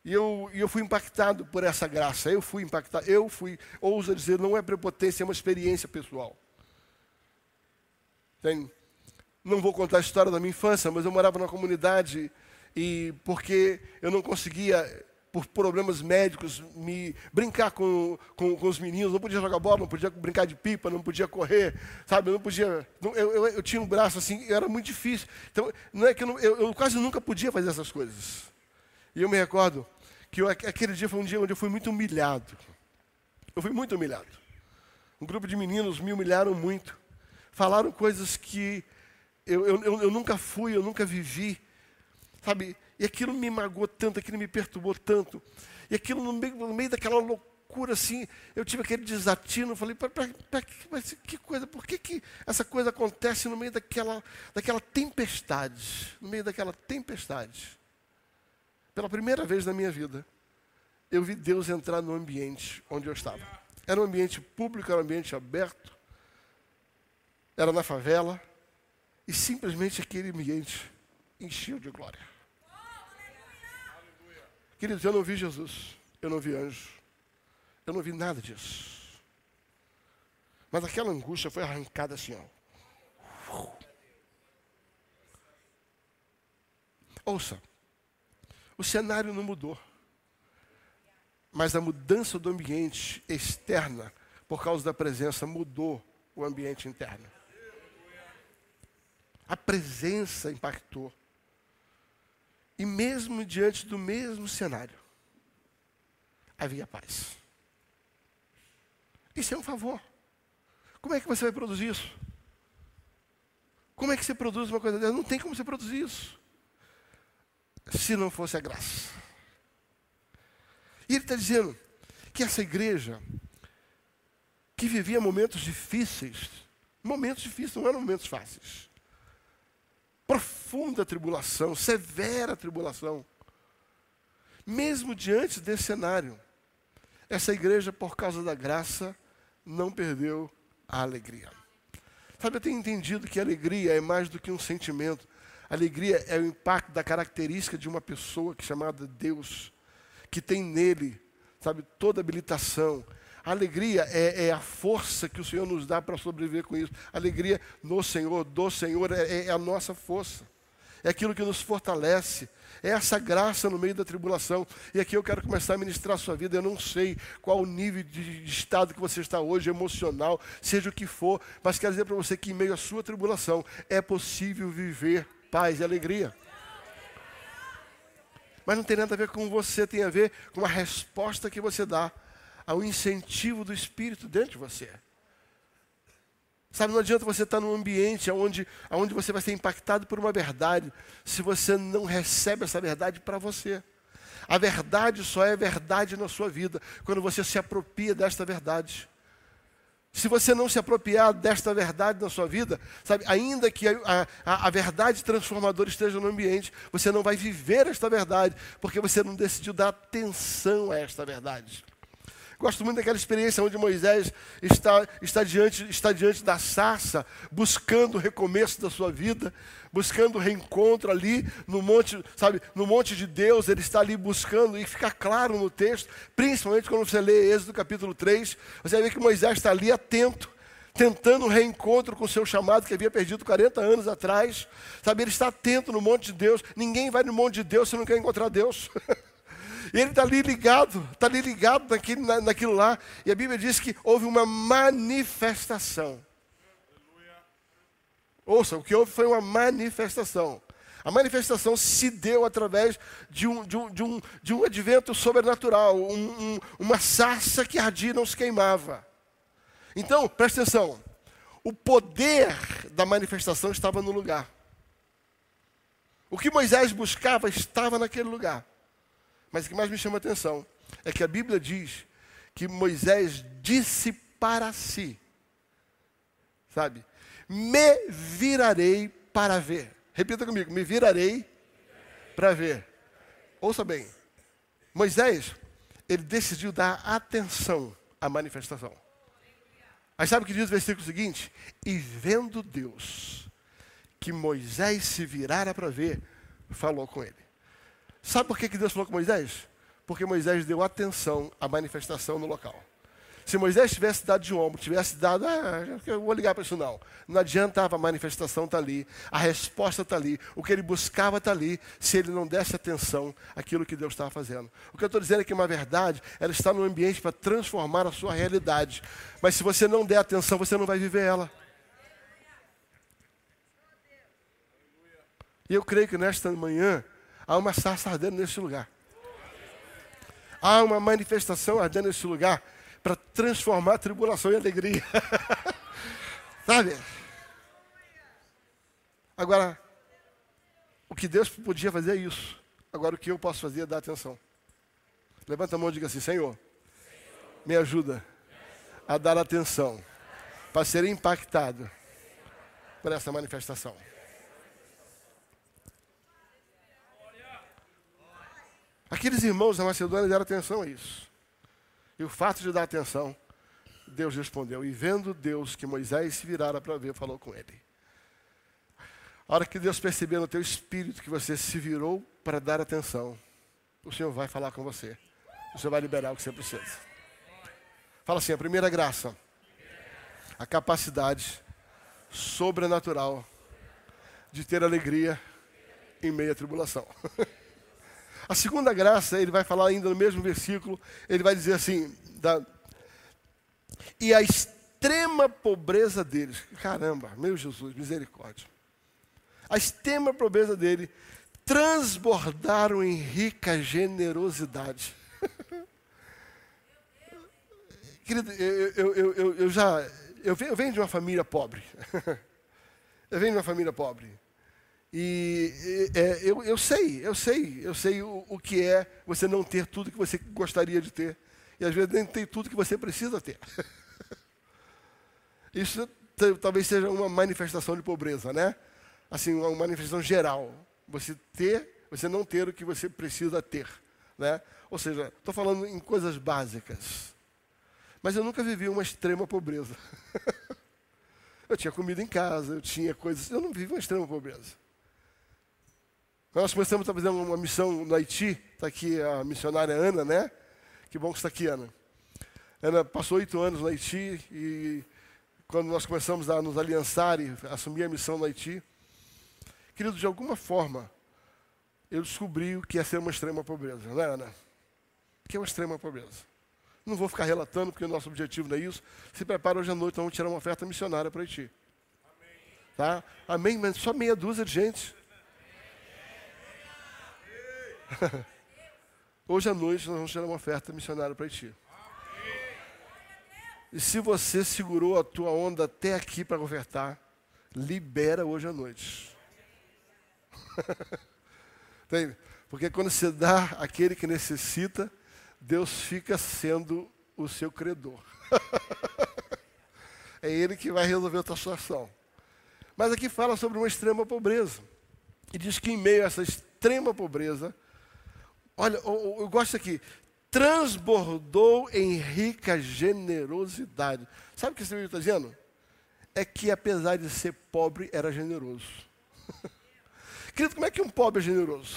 E eu, eu fui impactado por essa graça. Eu fui impactado. Eu fui, ousa dizer, não é prepotência, é uma experiência pessoal. Tem, não vou contar a história da minha infância, mas eu morava numa comunidade e porque eu não conseguia, por problemas médicos, me brincar com, com, com, os meninos, não podia jogar bola, não podia brincar de pipa, não podia correr, sabe? Eu não podia. Não, eu, eu, eu, tinha um braço assim, era muito difícil. Então, não é que eu, não, eu, eu quase nunca podia fazer essas coisas. E eu me recordo que eu, aquele dia foi um dia onde eu fui muito humilhado. Eu fui muito humilhado. Um grupo de meninos me humilharam muito. Falaram coisas que eu, eu, eu nunca fui, eu nunca vivi. Sabe? E aquilo me magoou tanto, aquilo me perturbou tanto. E aquilo no meio, no meio daquela loucura assim, eu tive aquele desatino, falei, pra, pra, pra, mas que coisa, por que, que essa coisa acontece no meio daquela, daquela tempestade? No meio daquela tempestade. Pela primeira vez na minha vida, eu vi Deus entrar no ambiente onde eu estava. Era um ambiente público, era um ambiente aberto, era na favela, e simplesmente aquele ambiente encheu de glória. Queridos, eu não vi Jesus, eu não vi anjo, eu não vi nada disso. Mas aquela angústia foi arrancada assim, ó. Ouça, o cenário não mudou. Mas a mudança do ambiente externa, por causa da presença, mudou o ambiente interno. A presença impactou. E mesmo diante do mesmo cenário, havia paz. Isso é um favor. Como é que você vai produzir isso? Como é que você produz uma coisa dessa? Não tem como você produzir isso se não fosse a graça. E ele está dizendo que essa igreja, que vivia momentos difíceis, momentos difíceis, não eram momentos fáceis. Profunda tribulação, severa tribulação. Mesmo diante desse cenário, essa igreja, por causa da graça, não perdeu a alegria. Sabe, eu tenho entendido que a alegria é mais do que um sentimento, Alegria é o impacto da característica de uma pessoa que é chamada Deus, que tem nele, sabe, toda habilitação. Alegria é, é, a força que o Senhor nos dá para sobreviver com isso. Alegria no Senhor, do Senhor, é, é a nossa força. É aquilo que nos fortalece. É essa graça no meio da tribulação. E aqui eu quero começar a ministrar a sua vida. Eu não sei qual o nível de, de estado que você está hoje, emocional, seja o que for, mas quero dizer para você que em meio à sua tribulação é possível viver paz e alegria. Mas não tem nada a ver com você, tem a ver com a resposta que você dá ao incentivo do Espírito dentro de você. Sabe, não adianta você estar num ambiente onde, onde você vai ser impactado por uma verdade se você não recebe essa verdade para você. A verdade só é verdade na sua vida quando você se apropria desta verdade. Se você não se apropriar desta verdade na sua vida, sabe, ainda que a, a, a, verdade transformadora esteja no ambiente, você não vai viver esta verdade, porque você não decidiu dar atenção a esta verdade. Gosto muito daquela experiência onde Moisés está, está, diante, está diante da sarça, buscando o recomeço da sua vida, buscando o reencontro ali no monte, sabe, no monte de Deus, ele está ali buscando, e fica claro no texto, principalmente quando você lê Êxodo capítulo 3, você ver que Moisés está ali atento, tentando um reencontro com o seu chamado que havia perdido 40 anos atrás. Sabe, ele está atento no monte de Deus. Ninguém vai no monte de Deus se não quer encontrar Deus. [laughs] E ele está ali ligado, está ali ligado naquilo, na, naquilo lá. E a Bíblia diz que houve uma manifestação. Ouça, o que houve foi uma manifestação. A manifestação se deu através de um, de um, de um, de um advento sobrenatural, um, um, uma sarça que ardia e não se queimava. Então, presta atenção: o poder da manifestação estava no lugar. O que Moisés buscava estava naquele lugar. Mas o que mais me chama a atenção é que a Bíblia diz que Moisés disse para si, sabe? Me virarei para ver. Repita comigo: me virarei para ver. Ouça bem. Moisés, ele decidiu dar atenção à manifestação. Mas sabe o que diz o versículo seguinte? E vendo Deus que Moisés se virara para ver, falou com ele. Sabe por que Deus falou com Moisés? Porque Moisés deu atenção à manifestação no local. Se Moisés tivesse dado de ombro, tivesse dado, ah, eu vou ligar para isso não. Não adiantava, a manifestação está ali, a resposta está ali, o que ele buscava está ali, se ele não desse atenção àquilo que Deus estava fazendo. O que eu estou dizendo é que uma verdade, ela está no ambiente para transformar a sua realidade. Mas se você não der atenção, você não vai viver ela. E eu creio que nesta manhã, Há uma sarça ardendo nesse lugar. Há uma manifestação ardendo nesse lugar para transformar a tribulação em alegria. [laughs] Sabe? Agora, o que Deus podia fazer é isso. Agora, o que eu posso fazer é dar atenção. Levanta a mão e diga assim: Senhor, me ajuda a dar atenção para ser impactado por essa manifestação. Aqueles irmãos da Macedônia deram atenção a isso. E o fato de dar atenção, Deus respondeu. E vendo Deus que Moisés se virara para ver, falou com ele. A hora que Deus perceber no teu espírito que você se virou para dar atenção, o Senhor vai falar com você. O Senhor vai liberar o que você precisa. Fala assim: a primeira graça, a capacidade sobrenatural de ter alegria em meio à tribulação. [laughs] A segunda graça, ele vai falar ainda no mesmo versículo, ele vai dizer assim: da, e a extrema pobreza deles, caramba, meu Jesus, misericórdia. A extrema pobreza dele transbordaram em rica generosidade. [laughs] Querido, eu, eu, eu, eu já eu venho de uma família pobre. eu venho de uma família pobre. [laughs] E é, eu, eu sei, eu sei, eu sei o, o que é você não ter tudo que você gostaria de ter. E às vezes nem tem tudo que você precisa ter. [laughs] Isso talvez seja uma manifestação de pobreza, né? Assim, uma manifestação geral. Você ter, você não ter o que você precisa ter, né? Ou seja, estou falando em coisas básicas. Mas eu nunca vivi uma extrema pobreza. [laughs] eu tinha comida em casa, eu tinha coisas. Eu não vivi uma extrema pobreza. Nós começamos a fazer uma missão no Haiti, está aqui a missionária Ana, né? Que bom que está aqui, Ana. Ana passou oito anos no Haiti e quando nós começamos a nos aliançar e assumir a missão no Haiti, querido, de alguma forma, eu descobri o que é ser uma extrema pobreza, né, Ana? O que é uma extrema pobreza? Não vou ficar relatando, porque o nosso objetivo não é isso. Se prepara hoje à noite, nós vamos tirar uma oferta missionária para Haiti. Amém. Tá? Amém, mas só meia dúzia de gente. [laughs] Hoje à noite nós vamos tirar uma oferta missionária para Haiti. E se você segurou a tua onda até aqui para ofertar, libera hoje à noite. [laughs] Porque quando você dá àquele que necessita, Deus fica sendo o seu credor. [laughs] é Ele que vai resolver a tua situação. Mas aqui fala sobre uma extrema pobreza. E diz que em meio a essa extrema pobreza, olha, eu, eu gosto aqui, transbordou em rica generosidade. Sabe o que esse livro está dizendo? É que apesar de ser pobre, era generoso. [laughs] Querido, como é que um pobre é generoso?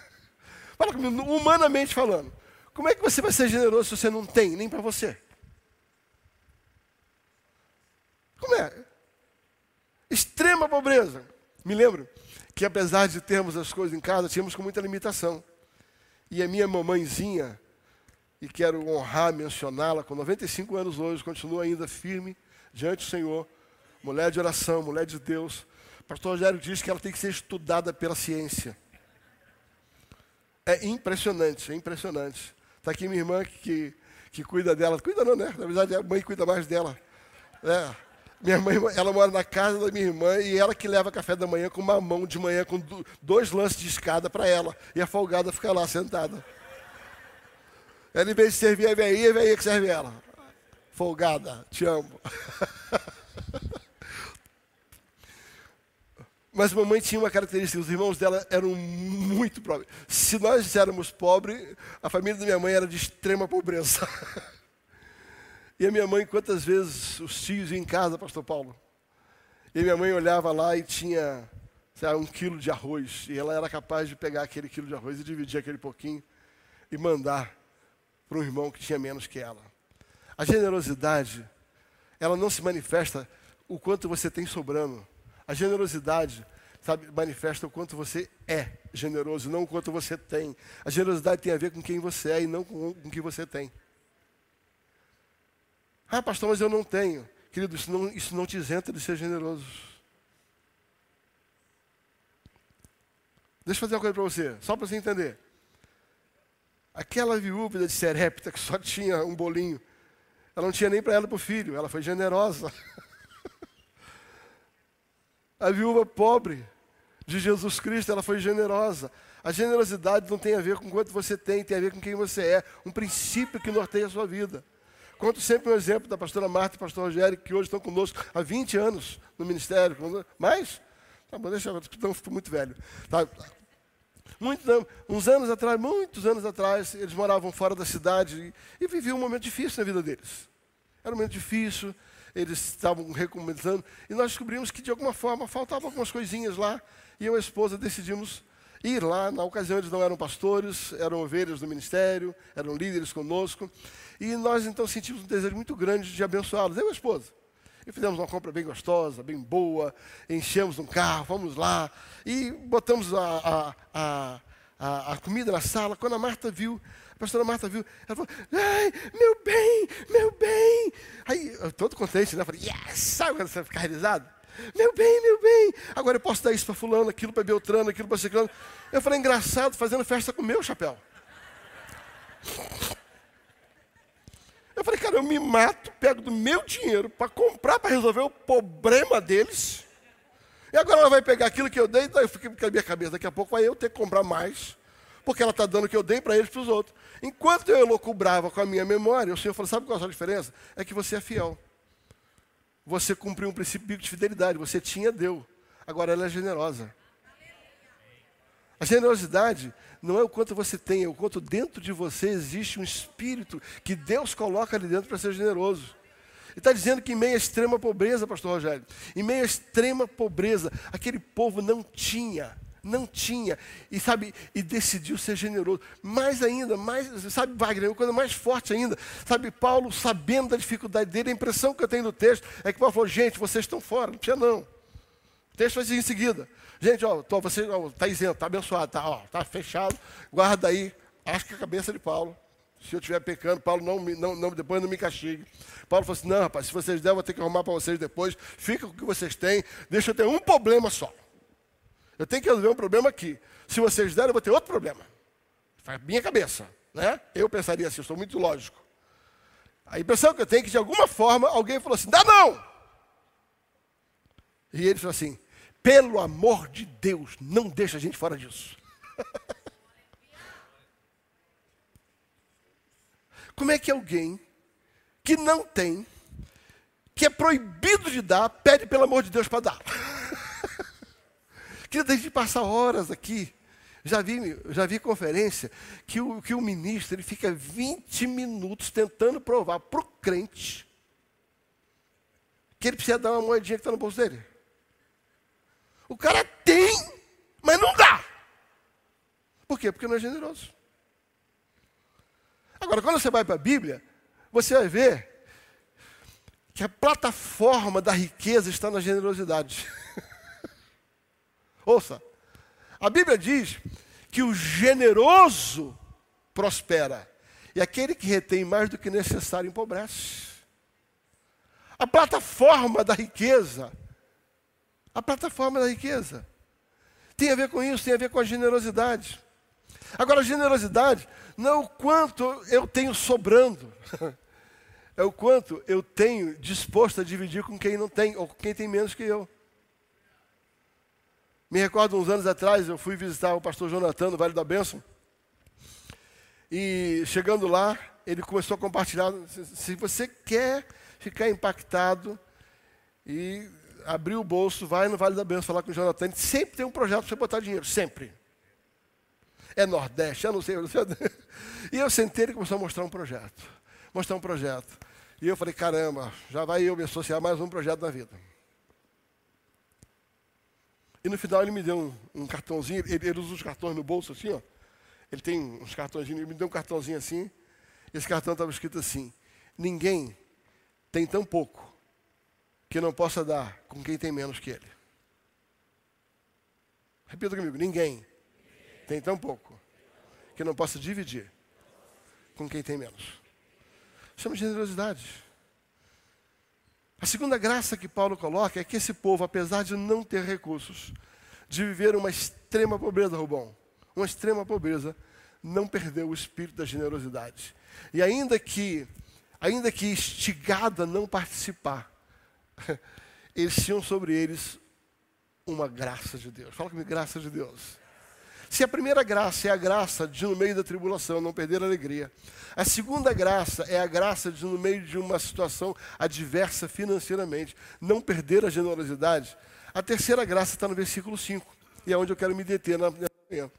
[laughs] Fala comigo, humanamente falando. Como é que você vai ser generoso se você não tem nem para você? Como é? Extrema pobreza. Me lembro que apesar de termos as coisas em casa, tínhamos com muita limitação. E a minha mamãezinha, e quero honrar, mencioná-la, com 95 anos hoje, continua ainda firme diante do Senhor, mulher de oração, mulher de Deus. O pastor Rogério diz que ela tem que ser estudada pela ciência. É impressionante, é impressionante. Está aqui minha irmã que, que cuida dela. Cuida não, né? Na verdade, a mãe cuida mais dela. É. Minha mãe, ela mora na casa da minha irmã e ela que leva café da manhã com uma mão de manhã com dois lances de escada para ela. E a folgada fica lá sentada. Ela, em vez de servir a veinha, a veinha que serve ela. Folgada, te amo. [laughs] Mas mamãe tinha uma característica, os irmãos dela eram muito pobres. Se nós éramos pobres, a família da minha mãe era de extrema pobreza. [laughs] E a minha mãe, quantas vezes os tios iam em casa, pastor Paulo? E a minha mãe olhava lá e tinha um quilo de arroz. E ela era capaz de pegar aquele quilo de arroz e dividir aquele pouquinho e mandar para um irmão que tinha menos que ela. A generosidade, ela não se manifesta o quanto você tem sobrando. A generosidade, sabe, manifesta o quanto você é generoso, não o quanto você tem. A generosidade tem a ver com quem você é e não com o que você tem. Ah, pastor, mas eu não tenho. Querido, isso não, isso não te isenta de ser generoso. Deixa eu fazer uma coisa para você, só para você entender. Aquela viúva de Serepta que só tinha um bolinho, ela não tinha nem para ela e para o filho, ela foi generosa. [laughs] A viúva pobre de Jesus Cristo, ela foi generosa. A generosidade não tem a ver com quanto você tem, tem a ver com quem você é. Um princípio que norteia a sua vida. Conto sempre um exemplo da pastora Marta e pastor Rogério, que hoje estão conosco há 20 anos no ministério. Mais? Tá bom, deixa eu não fico muito velho. Tá. Muito, uns anos atrás, muitos anos atrás, eles moravam fora da cidade e, e viviam um momento difícil na vida deles. Era um momento difícil, eles estavam recomeçando, e nós descobrimos que de alguma forma faltavam algumas coisinhas lá, e eu e a esposa decidimos ir lá. Na ocasião, eles não eram pastores, eram ovelhas do ministério, eram líderes conosco. E nós então sentimos um desejo muito grande de abençoá-los, eu e a esposa. E fizemos uma compra bem gostosa, bem boa, enchemos um carro, fomos lá e botamos a, a, a, a, a comida na sala. Quando a Marta viu, a pastora Marta viu, ela falou: Ai, meu bem, meu bem. Aí, eu todo contente, né? Eu falei: Yes! Sabe quando você fica realizado? Meu bem, meu bem, agora eu posso dar isso para fulano, aquilo para Beltrano, aquilo para Ciclano. Eu falei, engraçado, fazendo festa com o meu chapéu. Eu falei, cara, eu me mato, pego do meu dinheiro para comprar, para resolver o problema deles. E agora ela vai pegar aquilo que eu dei, então eu fiquei com a minha cabeça, daqui a pouco vai eu ter que comprar mais, porque ela está dando o que eu dei para eles para os outros. Enquanto eu loucubrava com a minha memória, o Senhor falou, sabe qual é a diferença? É que você é fiel você cumpriu um princípio de fidelidade. Você tinha, deu. Agora ela é generosa. A generosidade não é o quanto você tem, é o quanto dentro de você existe um espírito que Deus coloca ali dentro para ser generoso. Ele está dizendo que em meio à extrema pobreza, pastor Rogério, em meio à extrema pobreza, aquele povo não tinha não tinha, e sabe, e decidiu ser generoso. Mais ainda, mais, sabe, Wagner, uma coisa mais forte ainda, sabe, Paulo, sabendo da dificuldade dele, a impressão que eu tenho do texto é que Paulo falou, gente, vocês estão fora, não precisa não. O texto vai dizer em seguida, gente, ó, tô, você está isento, está abençoado, está tá fechado, guarda aí, acho que a cabeça de Paulo. Se eu estiver pecando, Paulo não, não, não, depois não me castigue. Paulo falou assim: não, rapaz, se vocês der, vou ter que arrumar para vocês depois. Fica com o que vocês têm. Deixa eu ter um problema só. Eu tenho que resolver um problema aqui. Se vocês derem, eu vou ter outro problema. Faz minha cabeça. Né? Eu pensaria assim, eu sou muito lógico. A impressão que eu tenho é que de alguma forma alguém falou assim: dá não! E ele falou assim: pelo amor de Deus, não deixa a gente fora disso. [laughs] Como é que alguém que não tem, que é proibido de dar, pede pelo amor de Deus para dar? [laughs] Queria a gente passar horas aqui. Já vi, já vi conferência que o, que o ministro ele fica 20 minutos tentando provar para o crente que ele precisa dar uma moedinha que está no bolso dele. O cara tem, mas não dá. Por quê? Porque não é generoso. Agora, quando você vai para a Bíblia, você vai ver que a plataforma da riqueza está na generosidade. [laughs] Ouça, a Bíblia diz que o generoso prospera e aquele que retém mais do que necessário empobrece. A plataforma da riqueza, a plataforma da riqueza, tem a ver com isso, tem a ver com a generosidade. Agora, a generosidade não é o quanto eu tenho sobrando, [laughs] é o quanto eu tenho disposto a dividir com quem não tem, ou com quem tem menos que eu. Me recordo uns anos atrás, eu fui visitar o pastor Jonathan no Vale da Bênção. E chegando lá, ele começou a compartilhar. Se você quer ficar impactado e abrir o bolso, vai no Vale da Bênção falar com o Jonathan. Sempre tem um projeto para você botar dinheiro, sempre. É Nordeste, eu não sei, eu não sei. E eu sentei e começou a mostrar um projeto. Mostrar um projeto. E eu falei, caramba, já vai eu me associar a mais um projeto na vida. E no final ele me deu um, um cartãozinho, ele, ele, usa os cartões no bolso assim, ó. Ele tem uns cartõezinhos, ele me deu um cartãozinho assim. Esse cartão estava escrito assim: Ninguém tem tão pouco que não possa dar com quem tem menos que ele. Repita comigo: ninguém tem tão pouco que não possa dividir com quem tem menos. Chama de generosidade. A segunda graça que Paulo coloca é que esse povo, apesar de não ter recursos, de viver uma extrema pobreza, Rubão, uma extrema pobreza, não perdeu o espírito da generosidade. E ainda que, ainda que instigada a não participar, [laughs] eles tinham sobre eles uma graça de Deus. Fala comigo, graça de Deus. Se a primeira graça é a graça de, no meio da tribulação, não perder a alegria. A segunda graça é a graça de, no meio de uma situação adversa financeiramente, não perder a generosidade. A terceira graça está no versículo 5, e é onde eu quero me deter na manhã.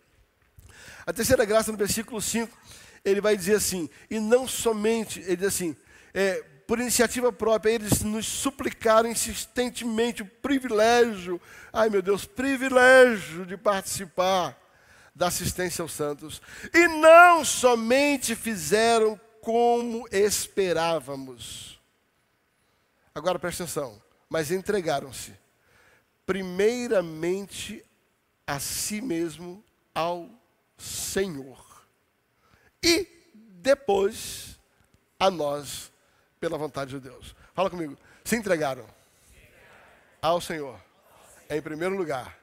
A terceira graça, no versículo 5, ele vai dizer assim, e não somente, ele diz assim, é, por iniciativa própria, eles nos suplicaram insistentemente o privilégio, ai meu Deus, privilégio de participar da assistência aos santos. E não somente fizeram como esperávamos. Agora presta atenção. Mas entregaram-se, primeiramente a si mesmo ao Senhor. E depois a nós, pela vontade de Deus. Fala comigo. Se entregaram ao Senhor, em primeiro lugar,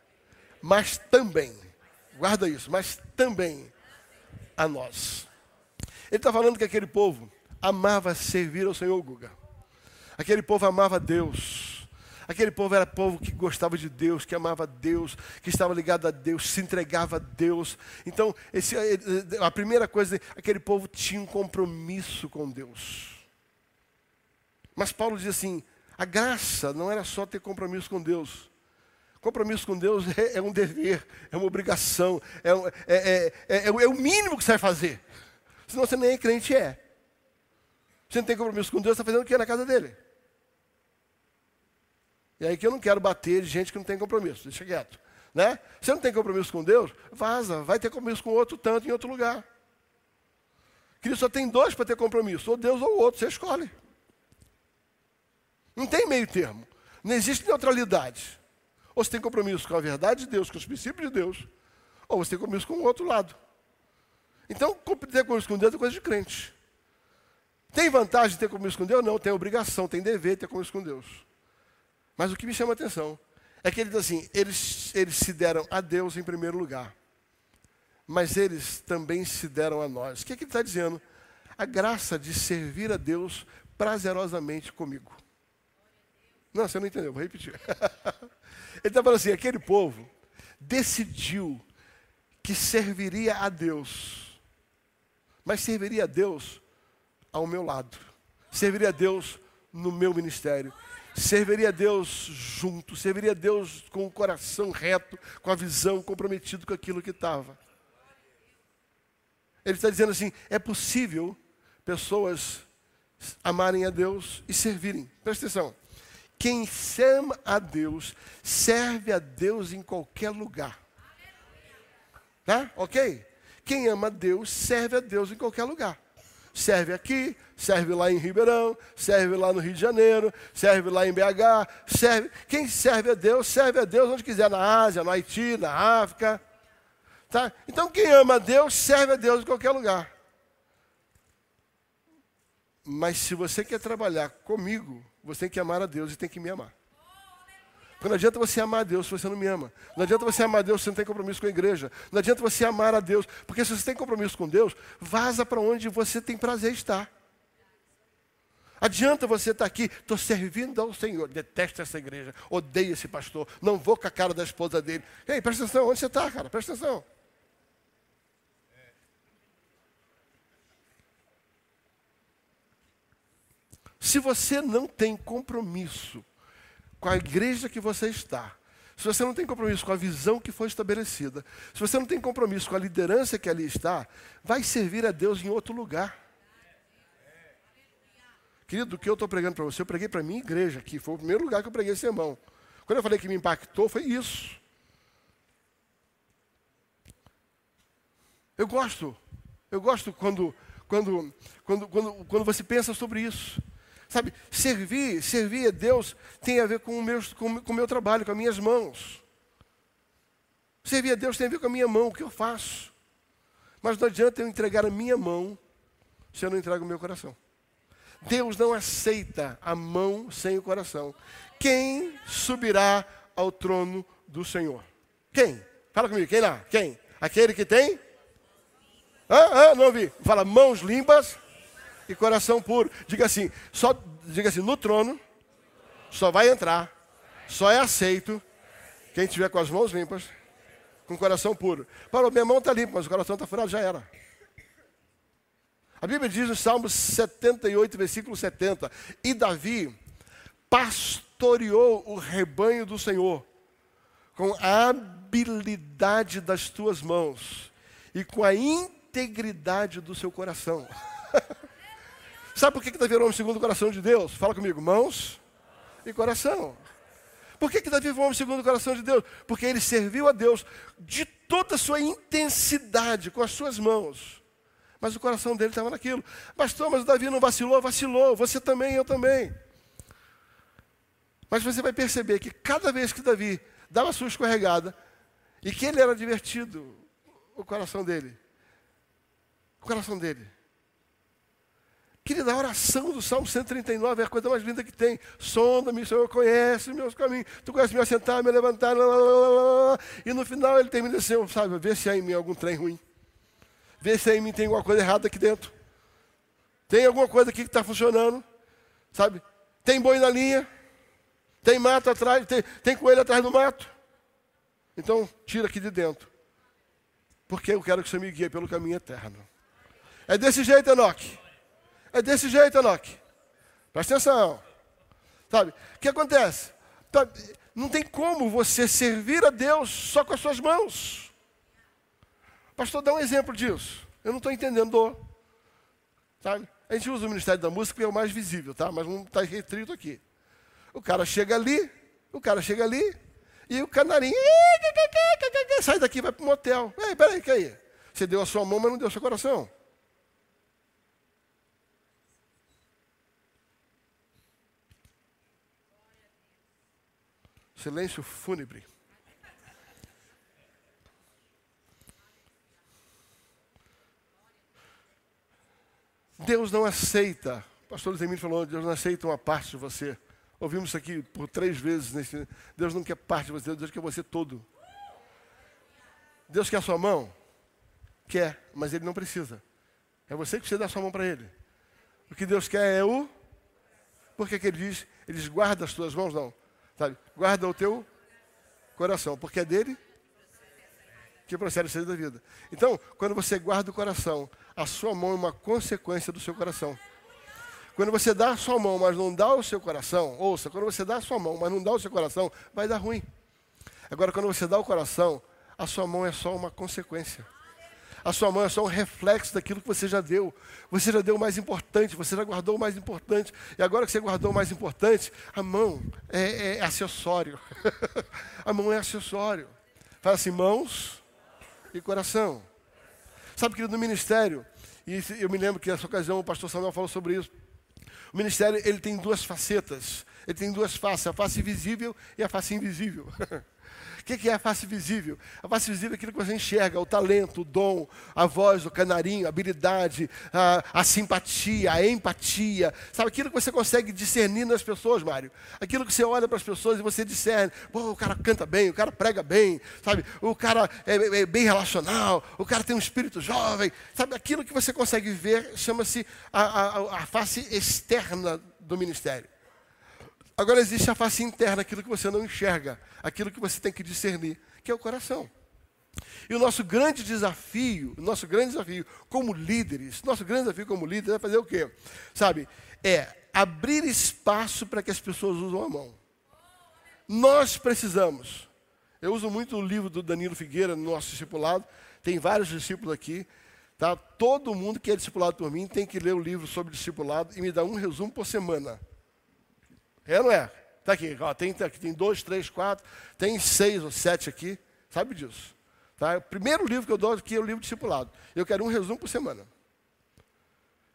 mas também guarda isso, mas também a nós. Ele está falando que aquele povo amava servir ao Senhor Guga. Aquele povo amava Deus. Aquele povo era povo que gostava de Deus, que amava Deus, que estava ligado a Deus, se entregava a Deus. Então, esse, a primeira coisa, aquele povo tinha um compromisso com Deus. Mas Paulo diz assim: a graça não era só ter compromisso com Deus. Compromisso com Deus é, é um dever, é uma obrigação, é, é, é, é, o mínimo que você vai fazer. Senão você nem é crente é. Você não tem compromisso com Deus, está fazendo o que na casa dele? E aí que eu não quero bater de gente que não tem compromisso, deixa quieto. Né? Você não tem compromisso com Deus, vaza, vai ter compromisso com outro tanto em outro lugar. Cristo só tem dois para ter compromisso, ou Deus ou outro, você escolhe. Não tem meio termo. Não existe neutralidade. Ou você tem compromisso com a verdade de Deus, com os princípios de Deus, ou você tem compromisso com o outro lado. Então, ter compromisso com Deus é coisa de crente. Tem vantagem de ter compromisso com Deus? Não, tem obrigação, tem dever de ter compromisso com Deus. Mas o que me chama a atenção é que ele diz assim: eles, eles se deram a Deus em primeiro lugar, mas eles também se deram a nós. O que, é que ele está dizendo? a graça de servir a Deus prazerosamente comigo. Não, você não entendeu, vou repetir. [laughs] Ele está falando assim: aquele povo decidiu que serviria a Deus, mas serviria a Deus ao meu lado, serviria a Deus no meu ministério, serviria a Deus junto, serviria a Deus com o coração reto, com a visão comprometido com aquilo que estava. Ele está dizendo assim: é possível pessoas amarem a Deus e servirem. Presta atenção. Quem ama a Deus, serve a Deus em qualquer lugar. Tá? Ok? Quem ama a Deus, serve a Deus em qualquer lugar. Serve aqui, serve lá em Ribeirão, serve lá no Rio de Janeiro, serve lá em BH, serve. Quem serve a Deus, serve a Deus onde quiser, na Ásia, no Haiti, na África. Tá? Então quem ama a Deus, serve a Deus em qualquer lugar. Mas se você quer trabalhar comigo, você tem que amar a Deus e tem que me amar. Porque não adianta você amar a Deus se você não me ama. Não adianta você amar a Deus se você não tem compromisso com a igreja. Não adianta você amar a Deus. Porque se você tem compromisso com Deus, vaza para onde você tem prazer estar. Adianta você estar aqui, estou servindo ao Senhor. Detesto essa igreja, odeio esse pastor, não vou com a cara da esposa dele. Ei, presta atenção, onde você está, cara? Presta atenção. Se você não tem compromisso com a igreja que você está, se você não tem compromisso com a visão que foi estabelecida, se você não tem compromisso com a liderança que ali está, vai servir a Deus em outro lugar. Querido, o que eu estou pregando para você, eu preguei para a minha igreja aqui, foi o primeiro lugar que eu preguei esse sermão. Quando eu falei que me impactou, foi isso. Eu gosto, eu gosto quando, quando, quando, quando, quando você pensa sobre isso. Sabe, servir, servir a Deus tem a ver com o, meu, com, com o meu trabalho, com as minhas mãos. Servir a Deus tem a ver com a minha mão, o que eu faço. Mas não adianta eu entregar a minha mão se eu não entrego o meu coração. Deus não aceita a mão sem o coração. Quem subirá ao trono do Senhor? Quem? Fala comigo, quem lá? Quem? Aquele que tem? Ah, ah, não ouvi. Fala, mãos limpas e coração puro. Diga assim, só diga assim, no trono só vai entrar, só é aceito quem tiver com as mãos limpas, com coração puro. Para minha mão está limpa, mas o coração está furado, já era. A Bíblia diz no Salmo 78, versículo 70, e Davi pastoreou o rebanho do Senhor com a habilidade das tuas mãos e com a integridade do seu coração. [laughs] Sabe por que, Davi era homem segundo o coração de Deus? Fala comigo, mãos e coração. Por que, que Davi foi homem segundo o coração de Deus? Porque ele serviu a Deus de toda a sua intensidade, com as suas mãos. Mas o coração dele estava naquilo. Mas o Davi não vacilou? Vacilou. Você também, eu também. Mas você vai perceber que cada vez que Davi dava a sua escorregada, e que ele era divertido, o coração dele. O coração dele Querida, a oração do Salmo 139 é a coisa mais linda que tem. Sonda-me, Senhor, conhece meus caminhos. Tu conhece me assentar, me levantar. Lá, lá, lá, e no final ele termina assim, sabe, vê se há em mim algum trem ruim. Vê se há em mim tem alguma coisa errada aqui dentro. Tem alguma coisa aqui que está funcionando. Sabe? Tem boi na linha. Tem mato atrás, tem, tem coelho atrás do mato. Então, tira aqui de dentro. Porque eu quero que você me guie pelo caminho eterno. É desse jeito, Enoque. É desse jeito, Enoque. Presta atenção. Sabe? O que acontece? Não tem como você servir a Deus só com as suas mãos. Pastor, dá um exemplo disso. Eu não estou entendendo. Sabe? A gente usa o Ministério da Música que é o mais visível, tá? Mas não está restrito aqui. O cara chega ali, o cara chega ali, e o canarinho sai daqui vai para o motel. Ei, peraí, que aí? Você deu a sua mão, mas não deu o seu coração. Silêncio fúnebre. Deus não aceita, o pastor Luiz falou, Deus não aceita uma parte de você. Ouvimos isso aqui por três vezes. Nesse, Deus não quer parte de você, Deus quer você todo. Deus quer a sua mão? Quer, mas Ele não precisa. É você que precisa dar sua mão para Ele. O que Deus quer é o. Por que, que Ele diz? Ele diz, guarda as tuas mãos, não. Sabe? Guarda o teu coração, porque é dele que procede a sair da vida. Então, quando você guarda o coração, a sua mão é uma consequência do seu coração. Quando você dá a sua mão, mas não dá o seu coração, ouça, quando você dá a sua mão, mas não dá o seu coração, vai dar ruim. Agora, quando você dá o coração, a sua mão é só uma consequência. A sua mão é só um reflexo daquilo que você já deu. Você já deu o mais importante, você já guardou o mais importante. E agora que você guardou o mais importante, a mão é, é acessório. [laughs] a mão é acessório. Fala assim, mãos e coração. Sabe, querido, no ministério, e eu me lembro que nessa ocasião o pastor Samuel falou sobre isso. O ministério ele tem duas facetas, ele tem duas faces, a face visível e a face invisível. [laughs] O que é a face visível? A face visível é aquilo que você enxerga, o talento, o dom, a voz, o canarinho, a habilidade, a, a simpatia, a empatia. Sabe aquilo que você consegue discernir nas pessoas, Mário? Aquilo que você olha para as pessoas e você discerne. Pô, o cara canta bem, o cara prega bem, sabe? O cara é, é bem relacional, o cara tem um espírito jovem. Sabe aquilo que você consegue ver chama-se a, a, a face externa do ministério. Agora existe a face interna, aquilo que você não enxerga, aquilo que você tem que discernir, que é o coração. E o nosso grande desafio, o nosso grande desafio como líderes, nosso grande desafio como líderes é fazer o quê? Sabe? É abrir espaço para que as pessoas usem a mão. Nós precisamos. Eu uso muito o livro do Danilo Figueira no nosso discipulado. Tem vários discípulos aqui. Tá? Todo mundo que é discipulado por mim tem que ler o livro sobre discipulado e me dar um resumo por semana. É não é? Está aqui, ó, tem, tem dois, três, quatro, tem seis ou sete aqui, sabe disso. Tá? O primeiro livro que eu dou aqui é o livro discipulado. Eu quero um resumo por semana.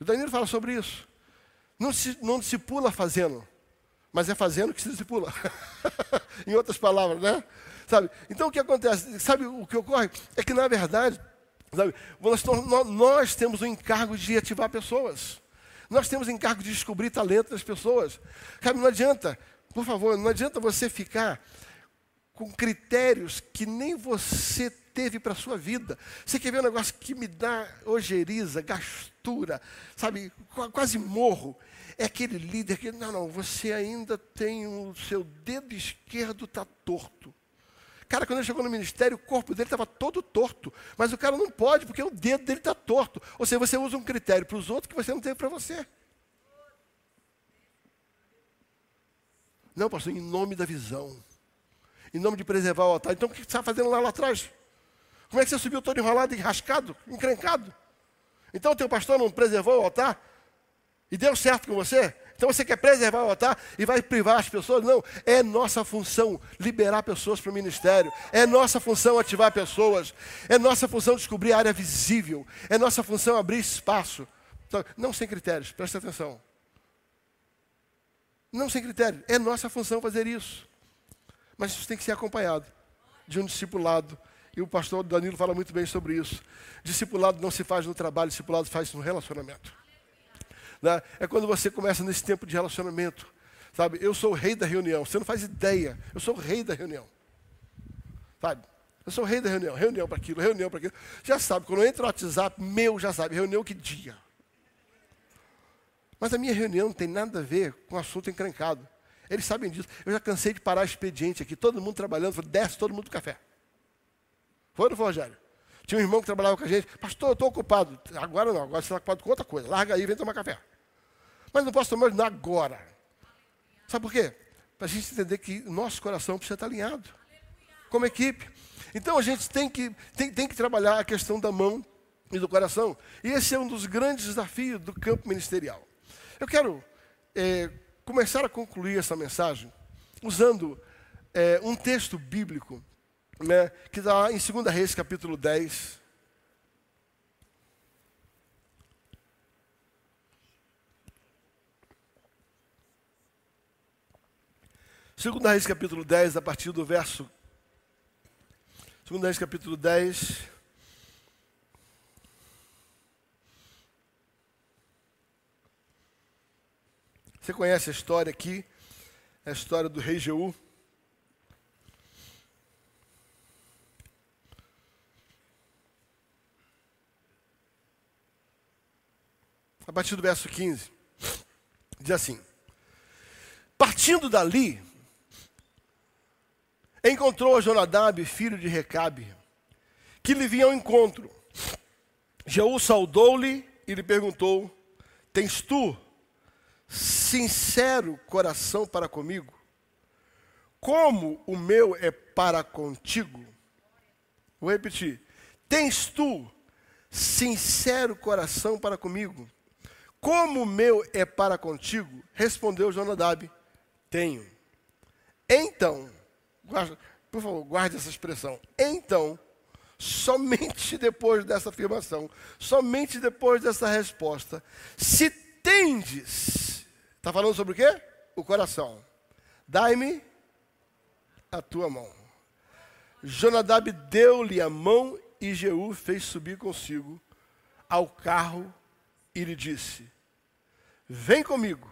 O Danilo fala sobre isso. Não, se, não discipula fazendo, mas é fazendo que se discipula. [laughs] em outras palavras, né? Sabe? Então o que acontece? Sabe o que ocorre? É que na verdade, sabe, nós, nós temos o encargo de ativar pessoas. Nós temos encargo de descobrir talento das pessoas. Sabe, não adianta, por favor, não adianta você ficar com critérios que nem você teve para a sua vida. Você quer ver um negócio que me dá ojeriza, gastura, sabe, quase morro. É aquele líder que, não, não, você ainda tem o seu dedo esquerdo está torto. Cara, quando ele chegou no ministério, o corpo dele estava todo torto. Mas o cara não pode, porque o dedo dele está torto. Ou seja, você usa um critério para os outros que você não teve para você. Não, pastor, em nome da visão. Em nome de preservar o altar. Então o que você está fazendo lá, lá atrás? Como é que você subiu todo enrolado, enrascado, encrencado? Então o teu pastor não preservou o altar? E deu certo com você? Então você quer preservar o altar e vai privar as pessoas? Não, é nossa função liberar pessoas para o ministério. É nossa função ativar pessoas. É nossa função descobrir a área visível. É nossa função abrir espaço. Então, não sem critérios, presta atenção. Não sem critério. É nossa função fazer isso. Mas isso tem que ser acompanhado de um discipulado. E o pastor Danilo fala muito bem sobre isso. Discipulado não se faz no trabalho, discipulado faz no relacionamento. Né? É quando você começa nesse tempo de relacionamento. Sabe, eu sou o rei da reunião. Você não faz ideia. Eu sou o rei da reunião. Sabe? Eu sou o rei da reunião. Reunião para aquilo, reunião para aquilo. Já sabe, quando eu entro no WhatsApp, meu já sabe, reunião que dia. Mas a minha reunião não tem nada a ver com o assunto encrencado. Eles sabem disso. Eu já cansei de parar expediente aqui, todo mundo trabalhando, desce todo mundo do café. Foi foi, Rogério? Tinha um irmão que trabalhava com a gente, pastor, eu estou ocupado. Agora não, agora você está ocupado com outra coisa. Larga aí vem tomar café. Mas não posso tomar agora. Sabe por quê? Para a gente entender que o nosso coração precisa estar alinhado. Como equipe. Então a gente tem que, tem, tem que trabalhar a questão da mão e do coração. E esse é um dos grandes desafios do campo ministerial. Eu quero é, começar a concluir essa mensagem usando é, um texto bíblico né, que está em 2 Reis, capítulo 10. Segunda Reis capítulo 10, a partir do verso. Segunda Reis capítulo 10. Você conhece a história aqui? A história do rei Jeú. A partir do verso 15, diz assim: Partindo dali, encontrou Jonadab, filho de Recabe, que lhe vinha ao encontro. Jeú saudou-lhe e lhe perguntou: Tens tu sincero coração para comigo? Como o meu é para contigo? Vou repetir. Tens tu sincero coração para comigo? Como o meu é para contigo? Respondeu Jonadab: Tenho. Então, por favor, guarde essa expressão. Então, somente depois dessa afirmação, somente depois dessa resposta, se tendes, está falando sobre o quê? O coração. Dai-me a tua mão. Jonadab deu-lhe a mão e Jeú fez subir consigo ao carro e lhe disse: Vem comigo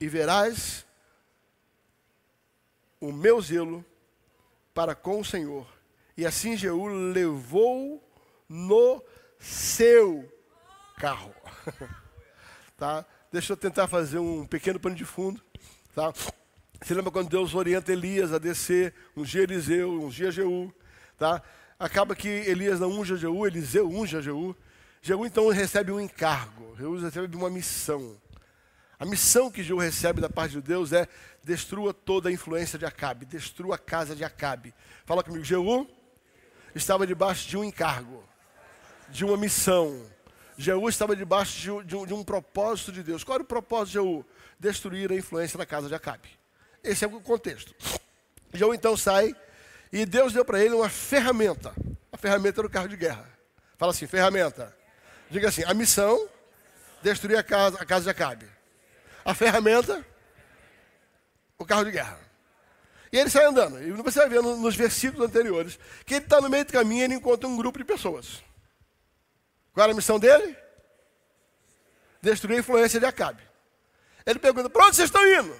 e verás o meu zelo para com o Senhor. E assim Jeú levou no seu carro. [laughs] tá? Deixa eu tentar fazer um pequeno pano de fundo. Tá? Você lembra quando Deus orienta Elias a descer, um dia Eliseu, um dia Jeú. Tá? Acaba que Elias não unge Jeú, Eliseu unge Jeú. Jeú então recebe um encargo, Jeú recebe uma missão. A missão que Jeú recebe da parte de Deus é destrua toda a influência de Acabe, destrua a casa de Acabe. Fala comigo, Jeú estava debaixo de um encargo, de uma missão. Jeú estava debaixo de um, de, um, propósito de Deus. Qual era o propósito de Jeú? Destruir a influência da casa de Acabe. Esse é o contexto. Jeú então sai e Deus deu para ele uma ferramenta. A ferramenta era o carro de guerra. Fala assim, ferramenta. Diga assim, a missão, destruir a casa, a casa de Acabe. A ferramenta, o carro de guerra. E ele sai andando. E você vai ver nos versículos anteriores que ele está no meio do caminho e ele encontra um grupo de pessoas. Qual era a missão dele? Destruir a influência de Acabe. Ele pergunta: para onde vocês estão indo?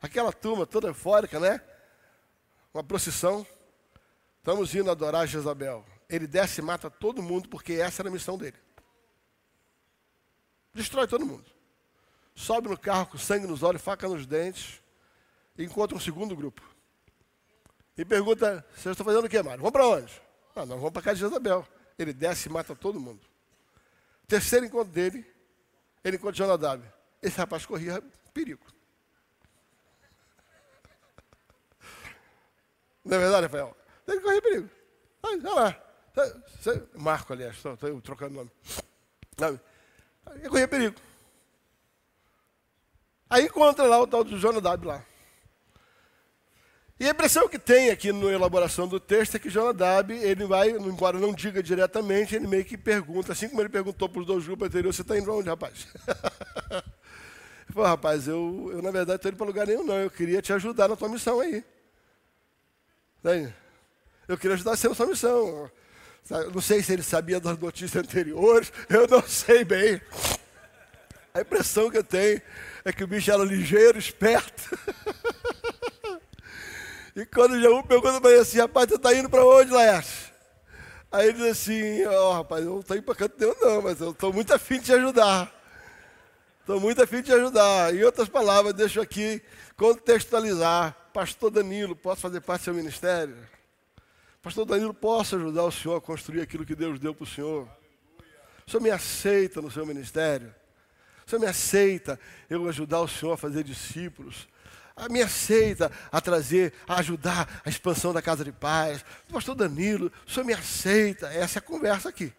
Aquela turma toda eufórica, né? Uma procissão. Estamos indo adorar Jezabel. Ele desce e mata todo mundo porque essa era a missão dele. Destrói todo mundo. Sobe no carro com sangue nos olhos, faca nos dentes. E encontra um segundo grupo. E pergunta: Vocês estão fazendo o que, Mário? Vamos para onde? Ah, nós vamos para casa de Jezabel. Ele desce e mata todo mundo. Terceiro encontro dele, ele encontra Jonadab. Esse rapaz corria perigo. Não é verdade, Rafael? Ele corria perigo. Olha lá. Marco, aliás, estou trocando nome. Ele corria perigo. Aí encontra lá o tal do Jonadab lá. E a impressão que tem aqui na elaboração do texto é que Jonadab, ele vai, embora não diga diretamente, ele meio que pergunta, assim como ele perguntou para os dois grupos anteriores, você está indo para onde, rapaz? [laughs] ele falou, rapaz, eu, eu na verdade estou indo para lugar nenhum não, eu queria te ajudar na tua missão aí. Eu queria ajudar você na sua missão. Não sei se ele sabia das notícias anteriores, [laughs] eu não sei bem. A impressão que eu tenho é que o bicho era ligeiro, esperto. [laughs] E quando o Jaú pergunta para ele assim, rapaz, você está indo para onde, Laércio? Aí ele diz assim, ó, oh, rapaz, eu não estou indo para canto nenhum não, mas eu estou muito afim de te ajudar. Estou muito afim de te ajudar. Em outras palavras, deixo aqui contextualizar. Pastor Danilo, posso fazer parte do seu ministério? Pastor Danilo, posso ajudar o senhor a construir aquilo que Deus deu para o senhor? O senhor me aceita no seu ministério? O senhor me aceita eu ajudar o senhor a fazer discípulos? me aceita a trazer, a ajudar a expansão da casa de paz. Pastor Danilo, o senhor me aceita? Essa é a conversa aqui.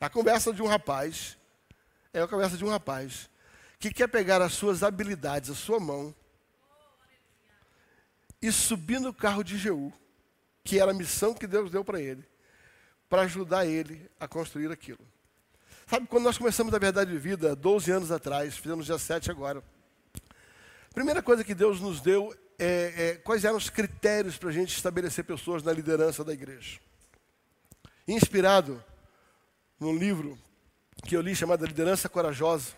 A conversa de um rapaz, é a conversa de um rapaz que quer pegar as suas habilidades, a sua mão, e subir no carro de Jeú, que era a missão que Deus deu para ele, para ajudar ele a construir aquilo. Sabe, quando nós começamos a verdade de vida, 12 anos atrás, fizemos dia 7 agora, Primeira coisa que Deus nos deu é, é quais eram os critérios para a gente estabelecer pessoas na liderança da igreja. Inspirado num livro que eu li chamado Liderança Corajosa,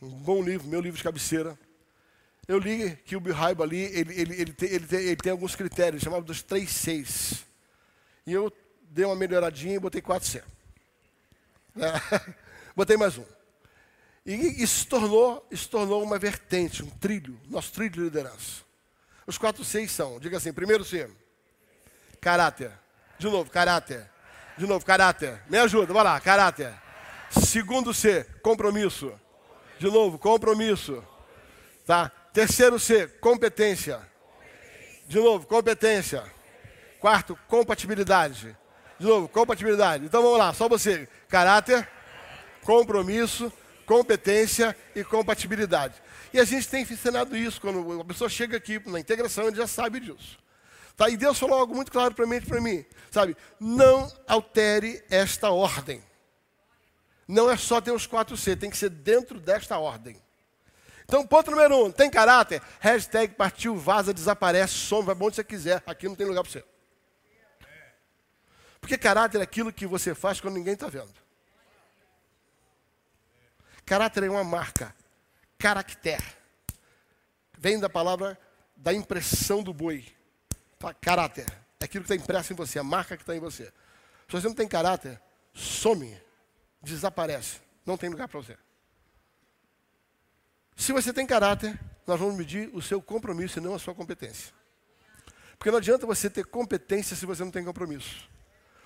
um bom livro, meu livro de cabeceira. Eu li que o Bill ali, ele, ele, ele, tem, ele, tem, ele tem alguns critérios, chamado dos três seis. E eu dei uma melhoradinha e botei 4C. É. [laughs] Botei mais um. E isso tornou, isso tornou uma vertente, um trilho, nosso trilho de liderança. Os quatro Cs são, diga assim, primeiro C, caráter. De novo, caráter. De novo, caráter. Me ajuda, vai lá, caráter. Segundo C, compromisso. De novo, compromisso. Tá? Terceiro C, competência. De novo, competência. Quarto, compatibilidade. De novo, compatibilidade. Então vamos lá, só você. Caráter, compromisso, competência e compatibilidade. E a gente tem ensinado isso. Quando a pessoa chega aqui na integração, ele já sabe disso. Tá? E Deus falou algo muito claro para mim, para mim. Sabe? Não altere esta ordem. Não é só ter os quatro C, tem que ser dentro desta ordem. Então, ponto número um, tem caráter? Hashtag partiu, vaza, desaparece, some, vai onde você quiser. Aqui não tem lugar para você. Porque caráter é aquilo que você faz quando ninguém está vendo. Caráter é uma marca. Caracter. Vem da palavra da impressão do boi. Caráter. É aquilo que está impresso em você, a marca que está em você. Se você não tem caráter, some, desaparece. Não tem lugar para você. Se você tem caráter, nós vamos medir o seu compromisso e não a sua competência. Porque não adianta você ter competência se você não tem compromisso.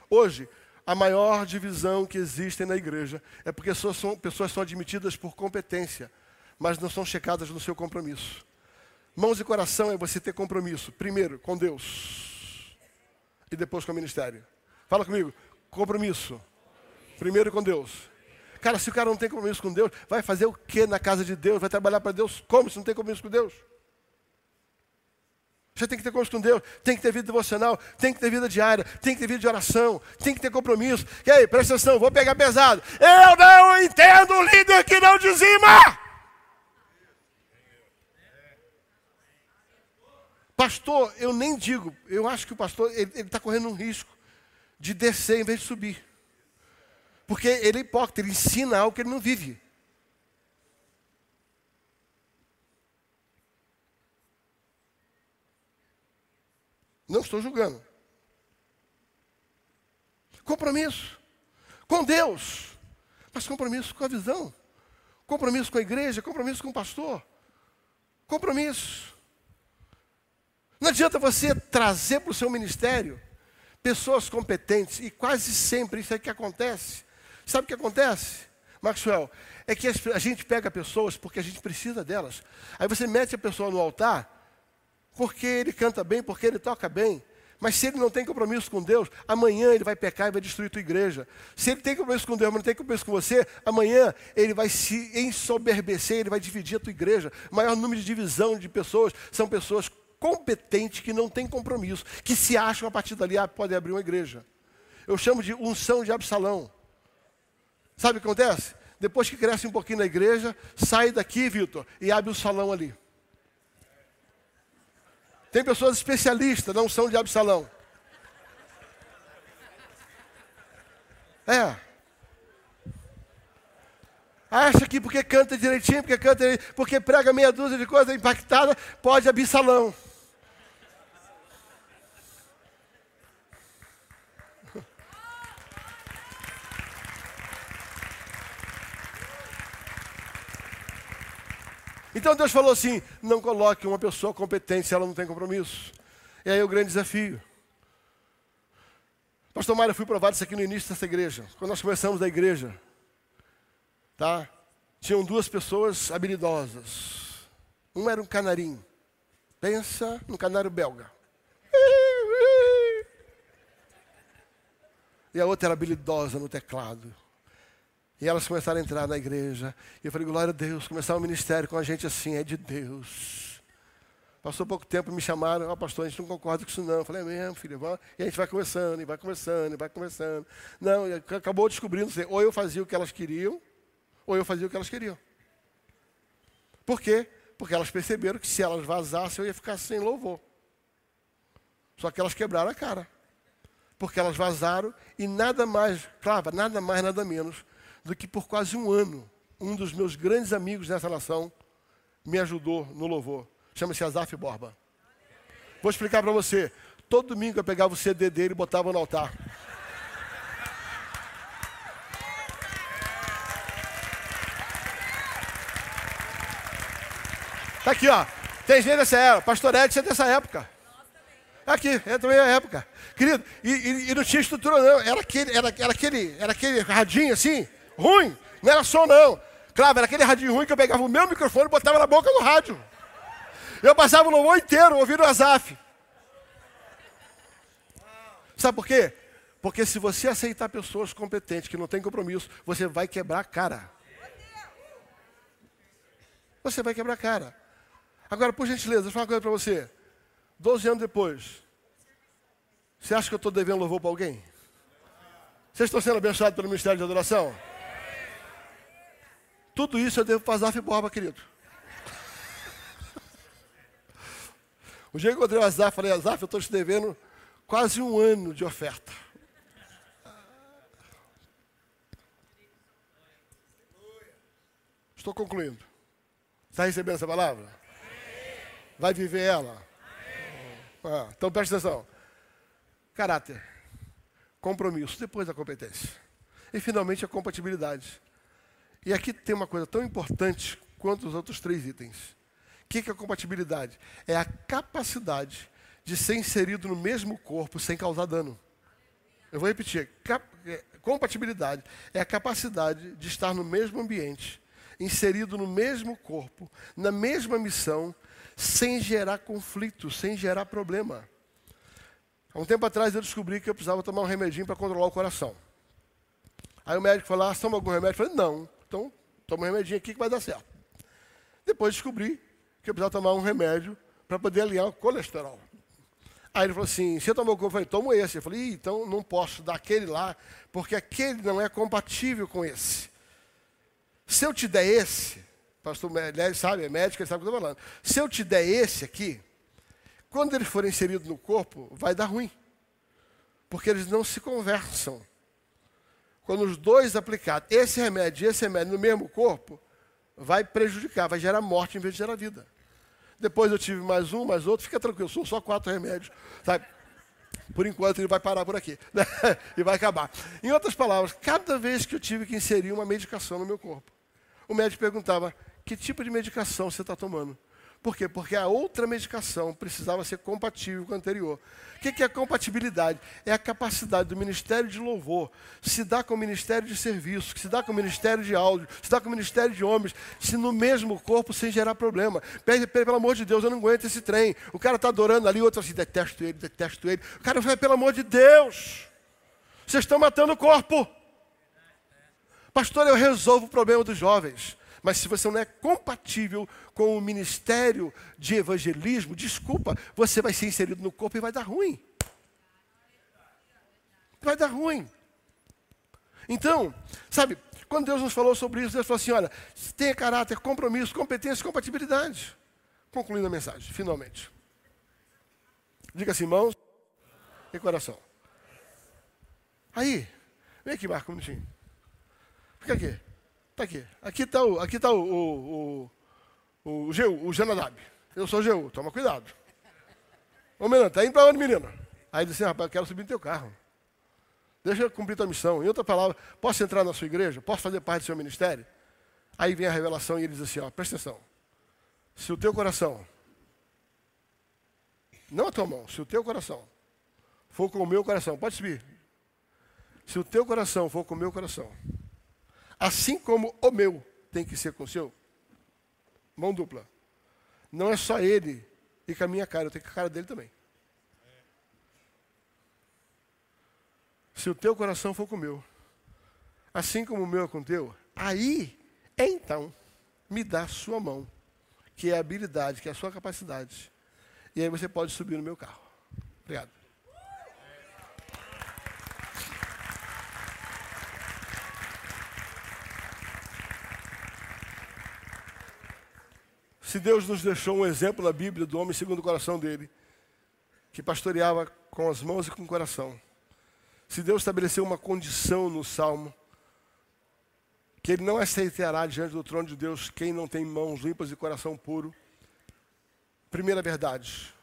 Hoje, a maior divisão que existe na igreja é porque pessoas são, pessoas são admitidas por competência, mas não são checadas no seu compromisso. Mãos e coração é você ter compromisso, primeiro com Deus e depois com o ministério. Fala comigo, compromisso. Primeiro com Deus. Cara, se o cara não tem compromisso com Deus, vai fazer o que na casa de Deus? Vai trabalhar para Deus? Como se não tem compromisso com Deus? Você tem que ter compromisso com Deus, tem que ter vida devocional, tem que ter vida diária, tem que ter vida de oração, tem que ter compromisso. E aí, presta atenção, vou pegar pesado. Eu não entendo o líder que não dizima. Pastor, eu nem digo, eu acho que o pastor ele está correndo um risco de descer em vez de subir. Porque ele é hipócrita, ele ensina algo que ele não vive. Não estou julgando. Compromisso com Deus, mas compromisso com a visão, compromisso com a igreja, compromisso com o pastor, compromisso. Não adianta você trazer para o seu ministério pessoas competentes, e quase sempre isso é que acontece. Sabe o que acontece, Maxwell? É que a gente pega pessoas porque a gente precisa delas. Aí você mete a pessoa no altar porque ele canta bem, porque ele toca bem. Mas se ele não tem compromisso com Deus, amanhã ele vai pecar e vai destruir tua igreja. Se ele tem compromisso com Deus, mas não tem compromisso com você, amanhã ele vai se ensoberbecer, ele vai dividir a tua igreja. O maior número de divisão de pessoas são pessoas competentes que não têm compromisso, que se acham a partir dali ah, podem abrir uma igreja. Eu chamo de unção de Absalão. Sabe o que acontece? Depois que cresce um pouquinho na igreja, sai daqui, Vitor, e abre o salão ali. Tem pessoas especialistas, não são de Absalão. É. Acha que porque canta direitinho, porque canta, porque prega meia dúzia de coisa impactada, pode Absalão. Então Deus falou assim: não coloque uma pessoa competente se ela não tem compromisso. E aí o grande desafio. Pastor Mário, eu fui provado isso aqui no início dessa igreja. Quando nós começamos a igreja, tá? Tinham duas pessoas habilidosas. Um era um canarinho. Pensa no canário belga. E a outra era habilidosa no teclado. E elas começaram a entrar na igreja. E eu falei, glória a Deus, começar o um ministério com a gente assim, é de Deus. Passou pouco tempo, me chamaram, ó oh, pastor, a gente não concorda com isso não. Eu falei, é mesmo, filho, vamos. e a gente vai conversando, e vai conversando, e vai conversando. Não, acabou descobrindo, ou eu fazia o que elas queriam, ou eu fazia o que elas queriam. Por quê? Porque elas perceberam que se elas vazassem, eu ia ficar sem louvor. Só que elas quebraram a cara. Porque elas vazaram e nada mais, claro, nada mais, nada menos do que por quase um ano um dos meus grandes amigos nessa nação me ajudou no louvor. Chama-se Azaf Borba. Vou explicar para você. Todo domingo eu pegava o CD dele e botava no altar. Tá aqui, ó. Tem gente dessa era. Pastorete é dessa época. Tá aqui, é também a época. Querido, e, e, e, não tinha estrutura não. Era aquele, era, era, aquele, era aquele radinho assim ruim. Não era som, não. Claro, era aquele radinho ruim que eu pegava o meu microfone e botava na boca do rádio. Eu passava o louvor inteiro ouvindo o Azaf. Sabe por quê? Porque se você aceitar pessoas competentes que não têm compromisso, você vai quebrar a cara. Você vai quebrar a cara. Agora, por gentileza, deixa eu falar uma coisa para você. Doze anos depois, você acha que eu estou devendo louvor para alguém? Vocês estão sendo abençoados pelo Ministério de Adoração? Tudo isso eu devo para Azaf Borba, querido. O dia que eu encontrei o Azaf, falei, Azaf, eu estou te devendo quase um ano de oferta. Estou concluindo. Está recebendo essa palavra? Vai viver ela? Ah, então presta atenção. Caráter, compromisso, depois a competência. E finalmente a compatibilidade. E aqui tem uma coisa tão importante quanto os outros três itens. O que é compatibilidade? É a capacidade de ser inserido no mesmo corpo sem causar dano. Eu vou repetir. É, compatibilidade é a capacidade de estar no mesmo ambiente, inserido no mesmo corpo, na mesma missão, sem gerar conflito, sem gerar problema. Há um tempo atrás eu descobri que eu precisava tomar um remedinho para controlar o coração. Aí o médico falou: ah, toma algum remédio? Eu falei: não, toma um remedinho aqui que vai dar certo. Depois descobri que eu precisava tomar um remédio para poder alinhar o colesterol. Aí ele falou assim: você tomou o eu falei: tomo esse. Eu falei: então não posso dar aquele lá, porque aquele não é compatível com esse. Se eu te der esse, pastor Melé sabe, é médico, ele sabe o que eu estou falando. Se eu te der esse aqui, quando ele for inserido no corpo, vai dar ruim. Porque eles não se conversam. Quando os dois aplicados, esse remédio e esse remédio no mesmo corpo, vai prejudicar, vai gerar morte em vez de gerar vida. Depois eu tive mais um, mais outro, fica tranquilo, são só quatro remédios. Sabe? Por enquanto ele vai parar por aqui [laughs] né? e vai acabar. Em outras palavras, cada vez que eu tive que inserir uma medicação no meu corpo, o médico perguntava: que tipo de medicação você está tomando? Por quê? Porque a outra medicação precisava ser compatível com a anterior. O que é compatibilidade? É a capacidade do ministério de louvor se dar com o ministério de serviço, se dá com o ministério de áudio, se dá com o ministério de homens, se no mesmo corpo sem gerar problema. Pelo amor de Deus, eu não aguento esse trem. O cara está adorando ali, outro assim, detesto ele, detesto ele. O cara vai, pelo amor de Deus, vocês estão matando o corpo. Pastor, eu resolvo o problema dos jovens. Mas se você não é compatível com o ministério de evangelismo, desculpa, você vai ser inserido no corpo e vai dar ruim. Vai dar ruim. Então, sabe, quando Deus nos falou sobre isso, Deus falou assim: olha, tenha caráter, compromisso, competência, compatibilidade. Concluindo a mensagem, finalmente. Diga assim, mãos e coração. Aí, vem aqui, Marco, um minutinho. Fica aqui. Está aqui. Aqui está o, aqui tá o, o, o, o, Geu, o Janadab. Eu sou Geu, toma cuidado. Ô menino, tá indo para onde, menino? Aí ele disse assim, rapaz, eu quero subir no teu carro. Deixa eu cumprir tua missão. Em outra palavra, posso entrar na sua igreja? Posso fazer parte do seu ministério? Aí vem a revelação e ele diz assim, ó, presta atenção. Se o teu coração, não a tua mão, se o teu coração for com o meu coração, pode subir. Se o teu coração for com o meu coração, Assim como o meu tem que ser com o seu. Mão dupla. Não é só ele e com a minha cara, eu tenho que a cara dele também. Se o teu coração for com o meu, assim como o meu é com o teu, aí, então, me dá a sua mão, que é a habilidade, que é a sua capacidade. E aí você pode subir no meu carro. Obrigado. Se Deus nos deixou um exemplo na Bíblia do homem segundo o coração dele, que pastoreava com as mãos e com o coração. Se Deus estabeleceu uma condição no Salmo, que ele não aceitará diante do trono de Deus quem não tem mãos limpas e coração puro. Primeira verdade,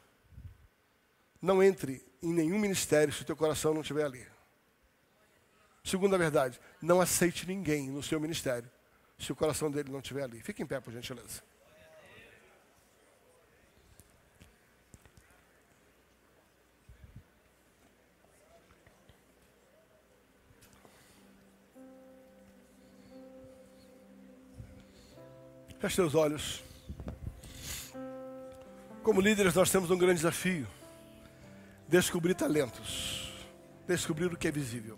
não entre em nenhum ministério se o teu coração não estiver ali. Segunda verdade, não aceite ninguém no seu ministério se o coração dele não estiver ali. Fique em pé, por gentileza. Feche seus olhos. Como líderes, nós temos um grande desafio: descobrir talentos, descobrir o que é visível.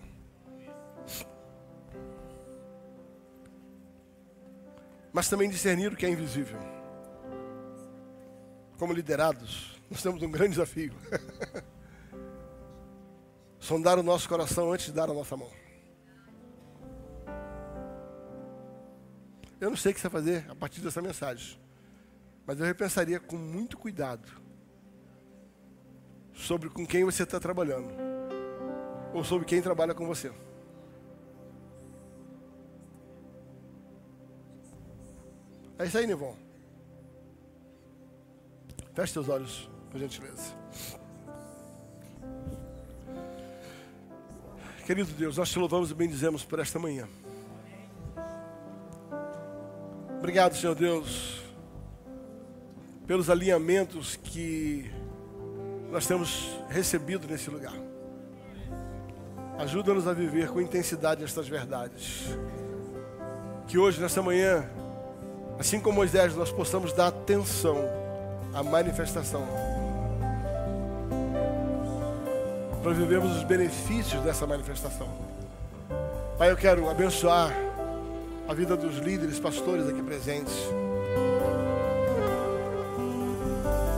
Mas também discernir o que é invisível. Como liderados, nós temos um grande desafio: [laughs] sondar o nosso coração antes de dar a nossa mão. Eu não sei o que você vai fazer a partir dessa mensagem. Mas eu repensaria com muito cuidado sobre com quem você está trabalhando. Ou sobre quem trabalha com você. É isso aí, Nivon. Feche seus olhos, por gentileza. Querido Deus, nós te louvamos e bendizemos por esta manhã. Obrigado, Senhor Deus, pelos alinhamentos que nós temos recebido nesse lugar. Ajuda-nos a viver com intensidade estas verdades. Que hoje, nessa manhã, assim como Moisés, nós possamos dar atenção à manifestação. Para vivermos os benefícios dessa manifestação. Pai, eu quero abençoar a vida dos líderes, pastores aqui presentes.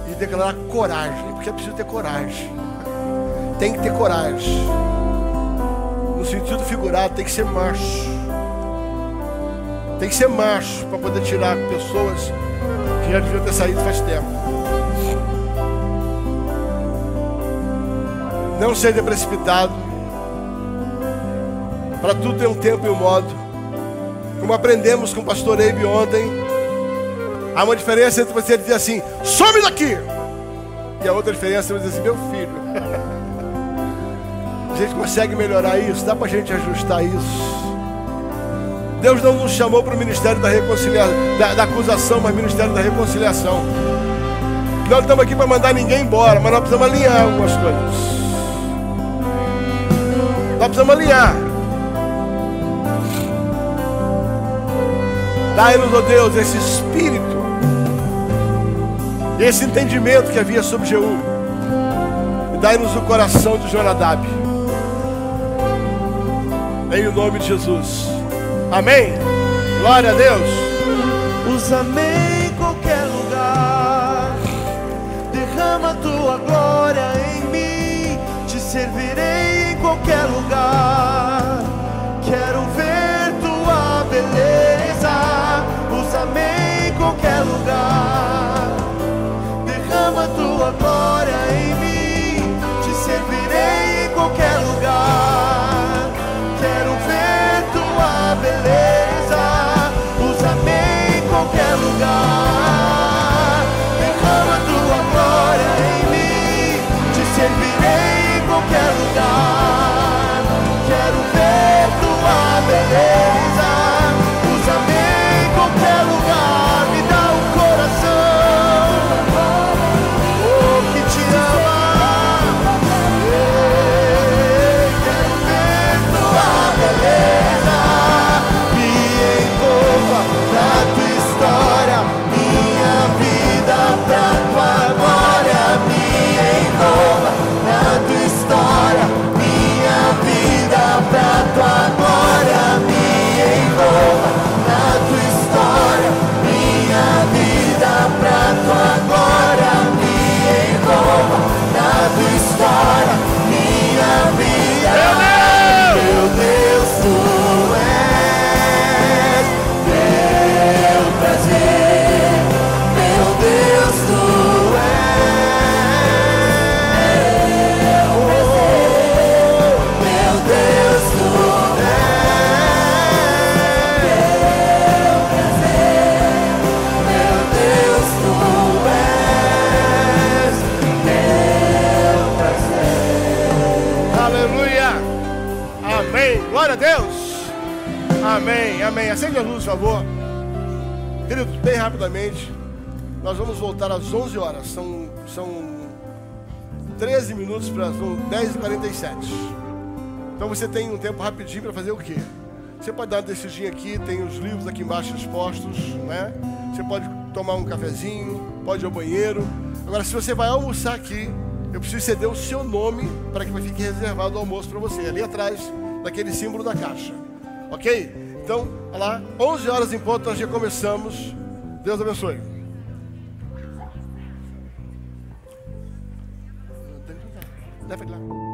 E declarar coragem, porque é preciso ter coragem. Tem que ter coragem. No sentido figurado, tem que ser macho. Tem que ser macho para poder tirar pessoas que já deviam ter saído faz tempo. Não seja precipitado. Para tudo tem um tempo e um modo. Como aprendemos com o pastor Eibe ontem, há uma diferença entre você dizer assim, some daqui! E a outra diferença é você dizer assim, meu filho. [laughs] a gente consegue melhorar isso, dá para a gente ajustar isso. Deus não nos chamou para o ministério da reconciliação, da, da, acusação, mas ministério da reconciliação. Nós estamos aqui para mandar ninguém embora, mas nós precisamos alinhar algumas coisas. Nós precisamos alinhar. Dai-nos, ó oh Deus, esse espírito, esse entendimento que havia sobre Jeú. Dai-nos o coração de Jonadab. Em nome de Jesus. Amém. Glória a Deus. Usa-me em qualquer lugar. Derrama tua glória em mim. Te servirei em qualquer lugar. Quero ver tua beleza Derrama tua glória em mim, te servirei em qualquer lugar. Quero ver tua beleza, usa-me em qualquer lugar. Derrama tua glória em mim, te servirei em qualquer lugar. Amém, amém. Acende a luz, por favor. Querido, bem rapidamente, nós vamos voltar às 11 horas. São, são 13 minutos para as 10h47. Então você tem um tempo rapidinho para fazer o quê? Você pode dar uma descidinha aqui, tem os livros aqui embaixo expostos, né? Você pode tomar um cafezinho, pode ir ao banheiro. Agora, se você vai almoçar aqui, eu preciso ceder o seu nome para que fique reservado o almoço para você, ali atrás daquele símbolo da caixa. Ok? Então, olha lá, 11 horas em ponto, nós já começamos. Deus abençoe. Leva ele lá.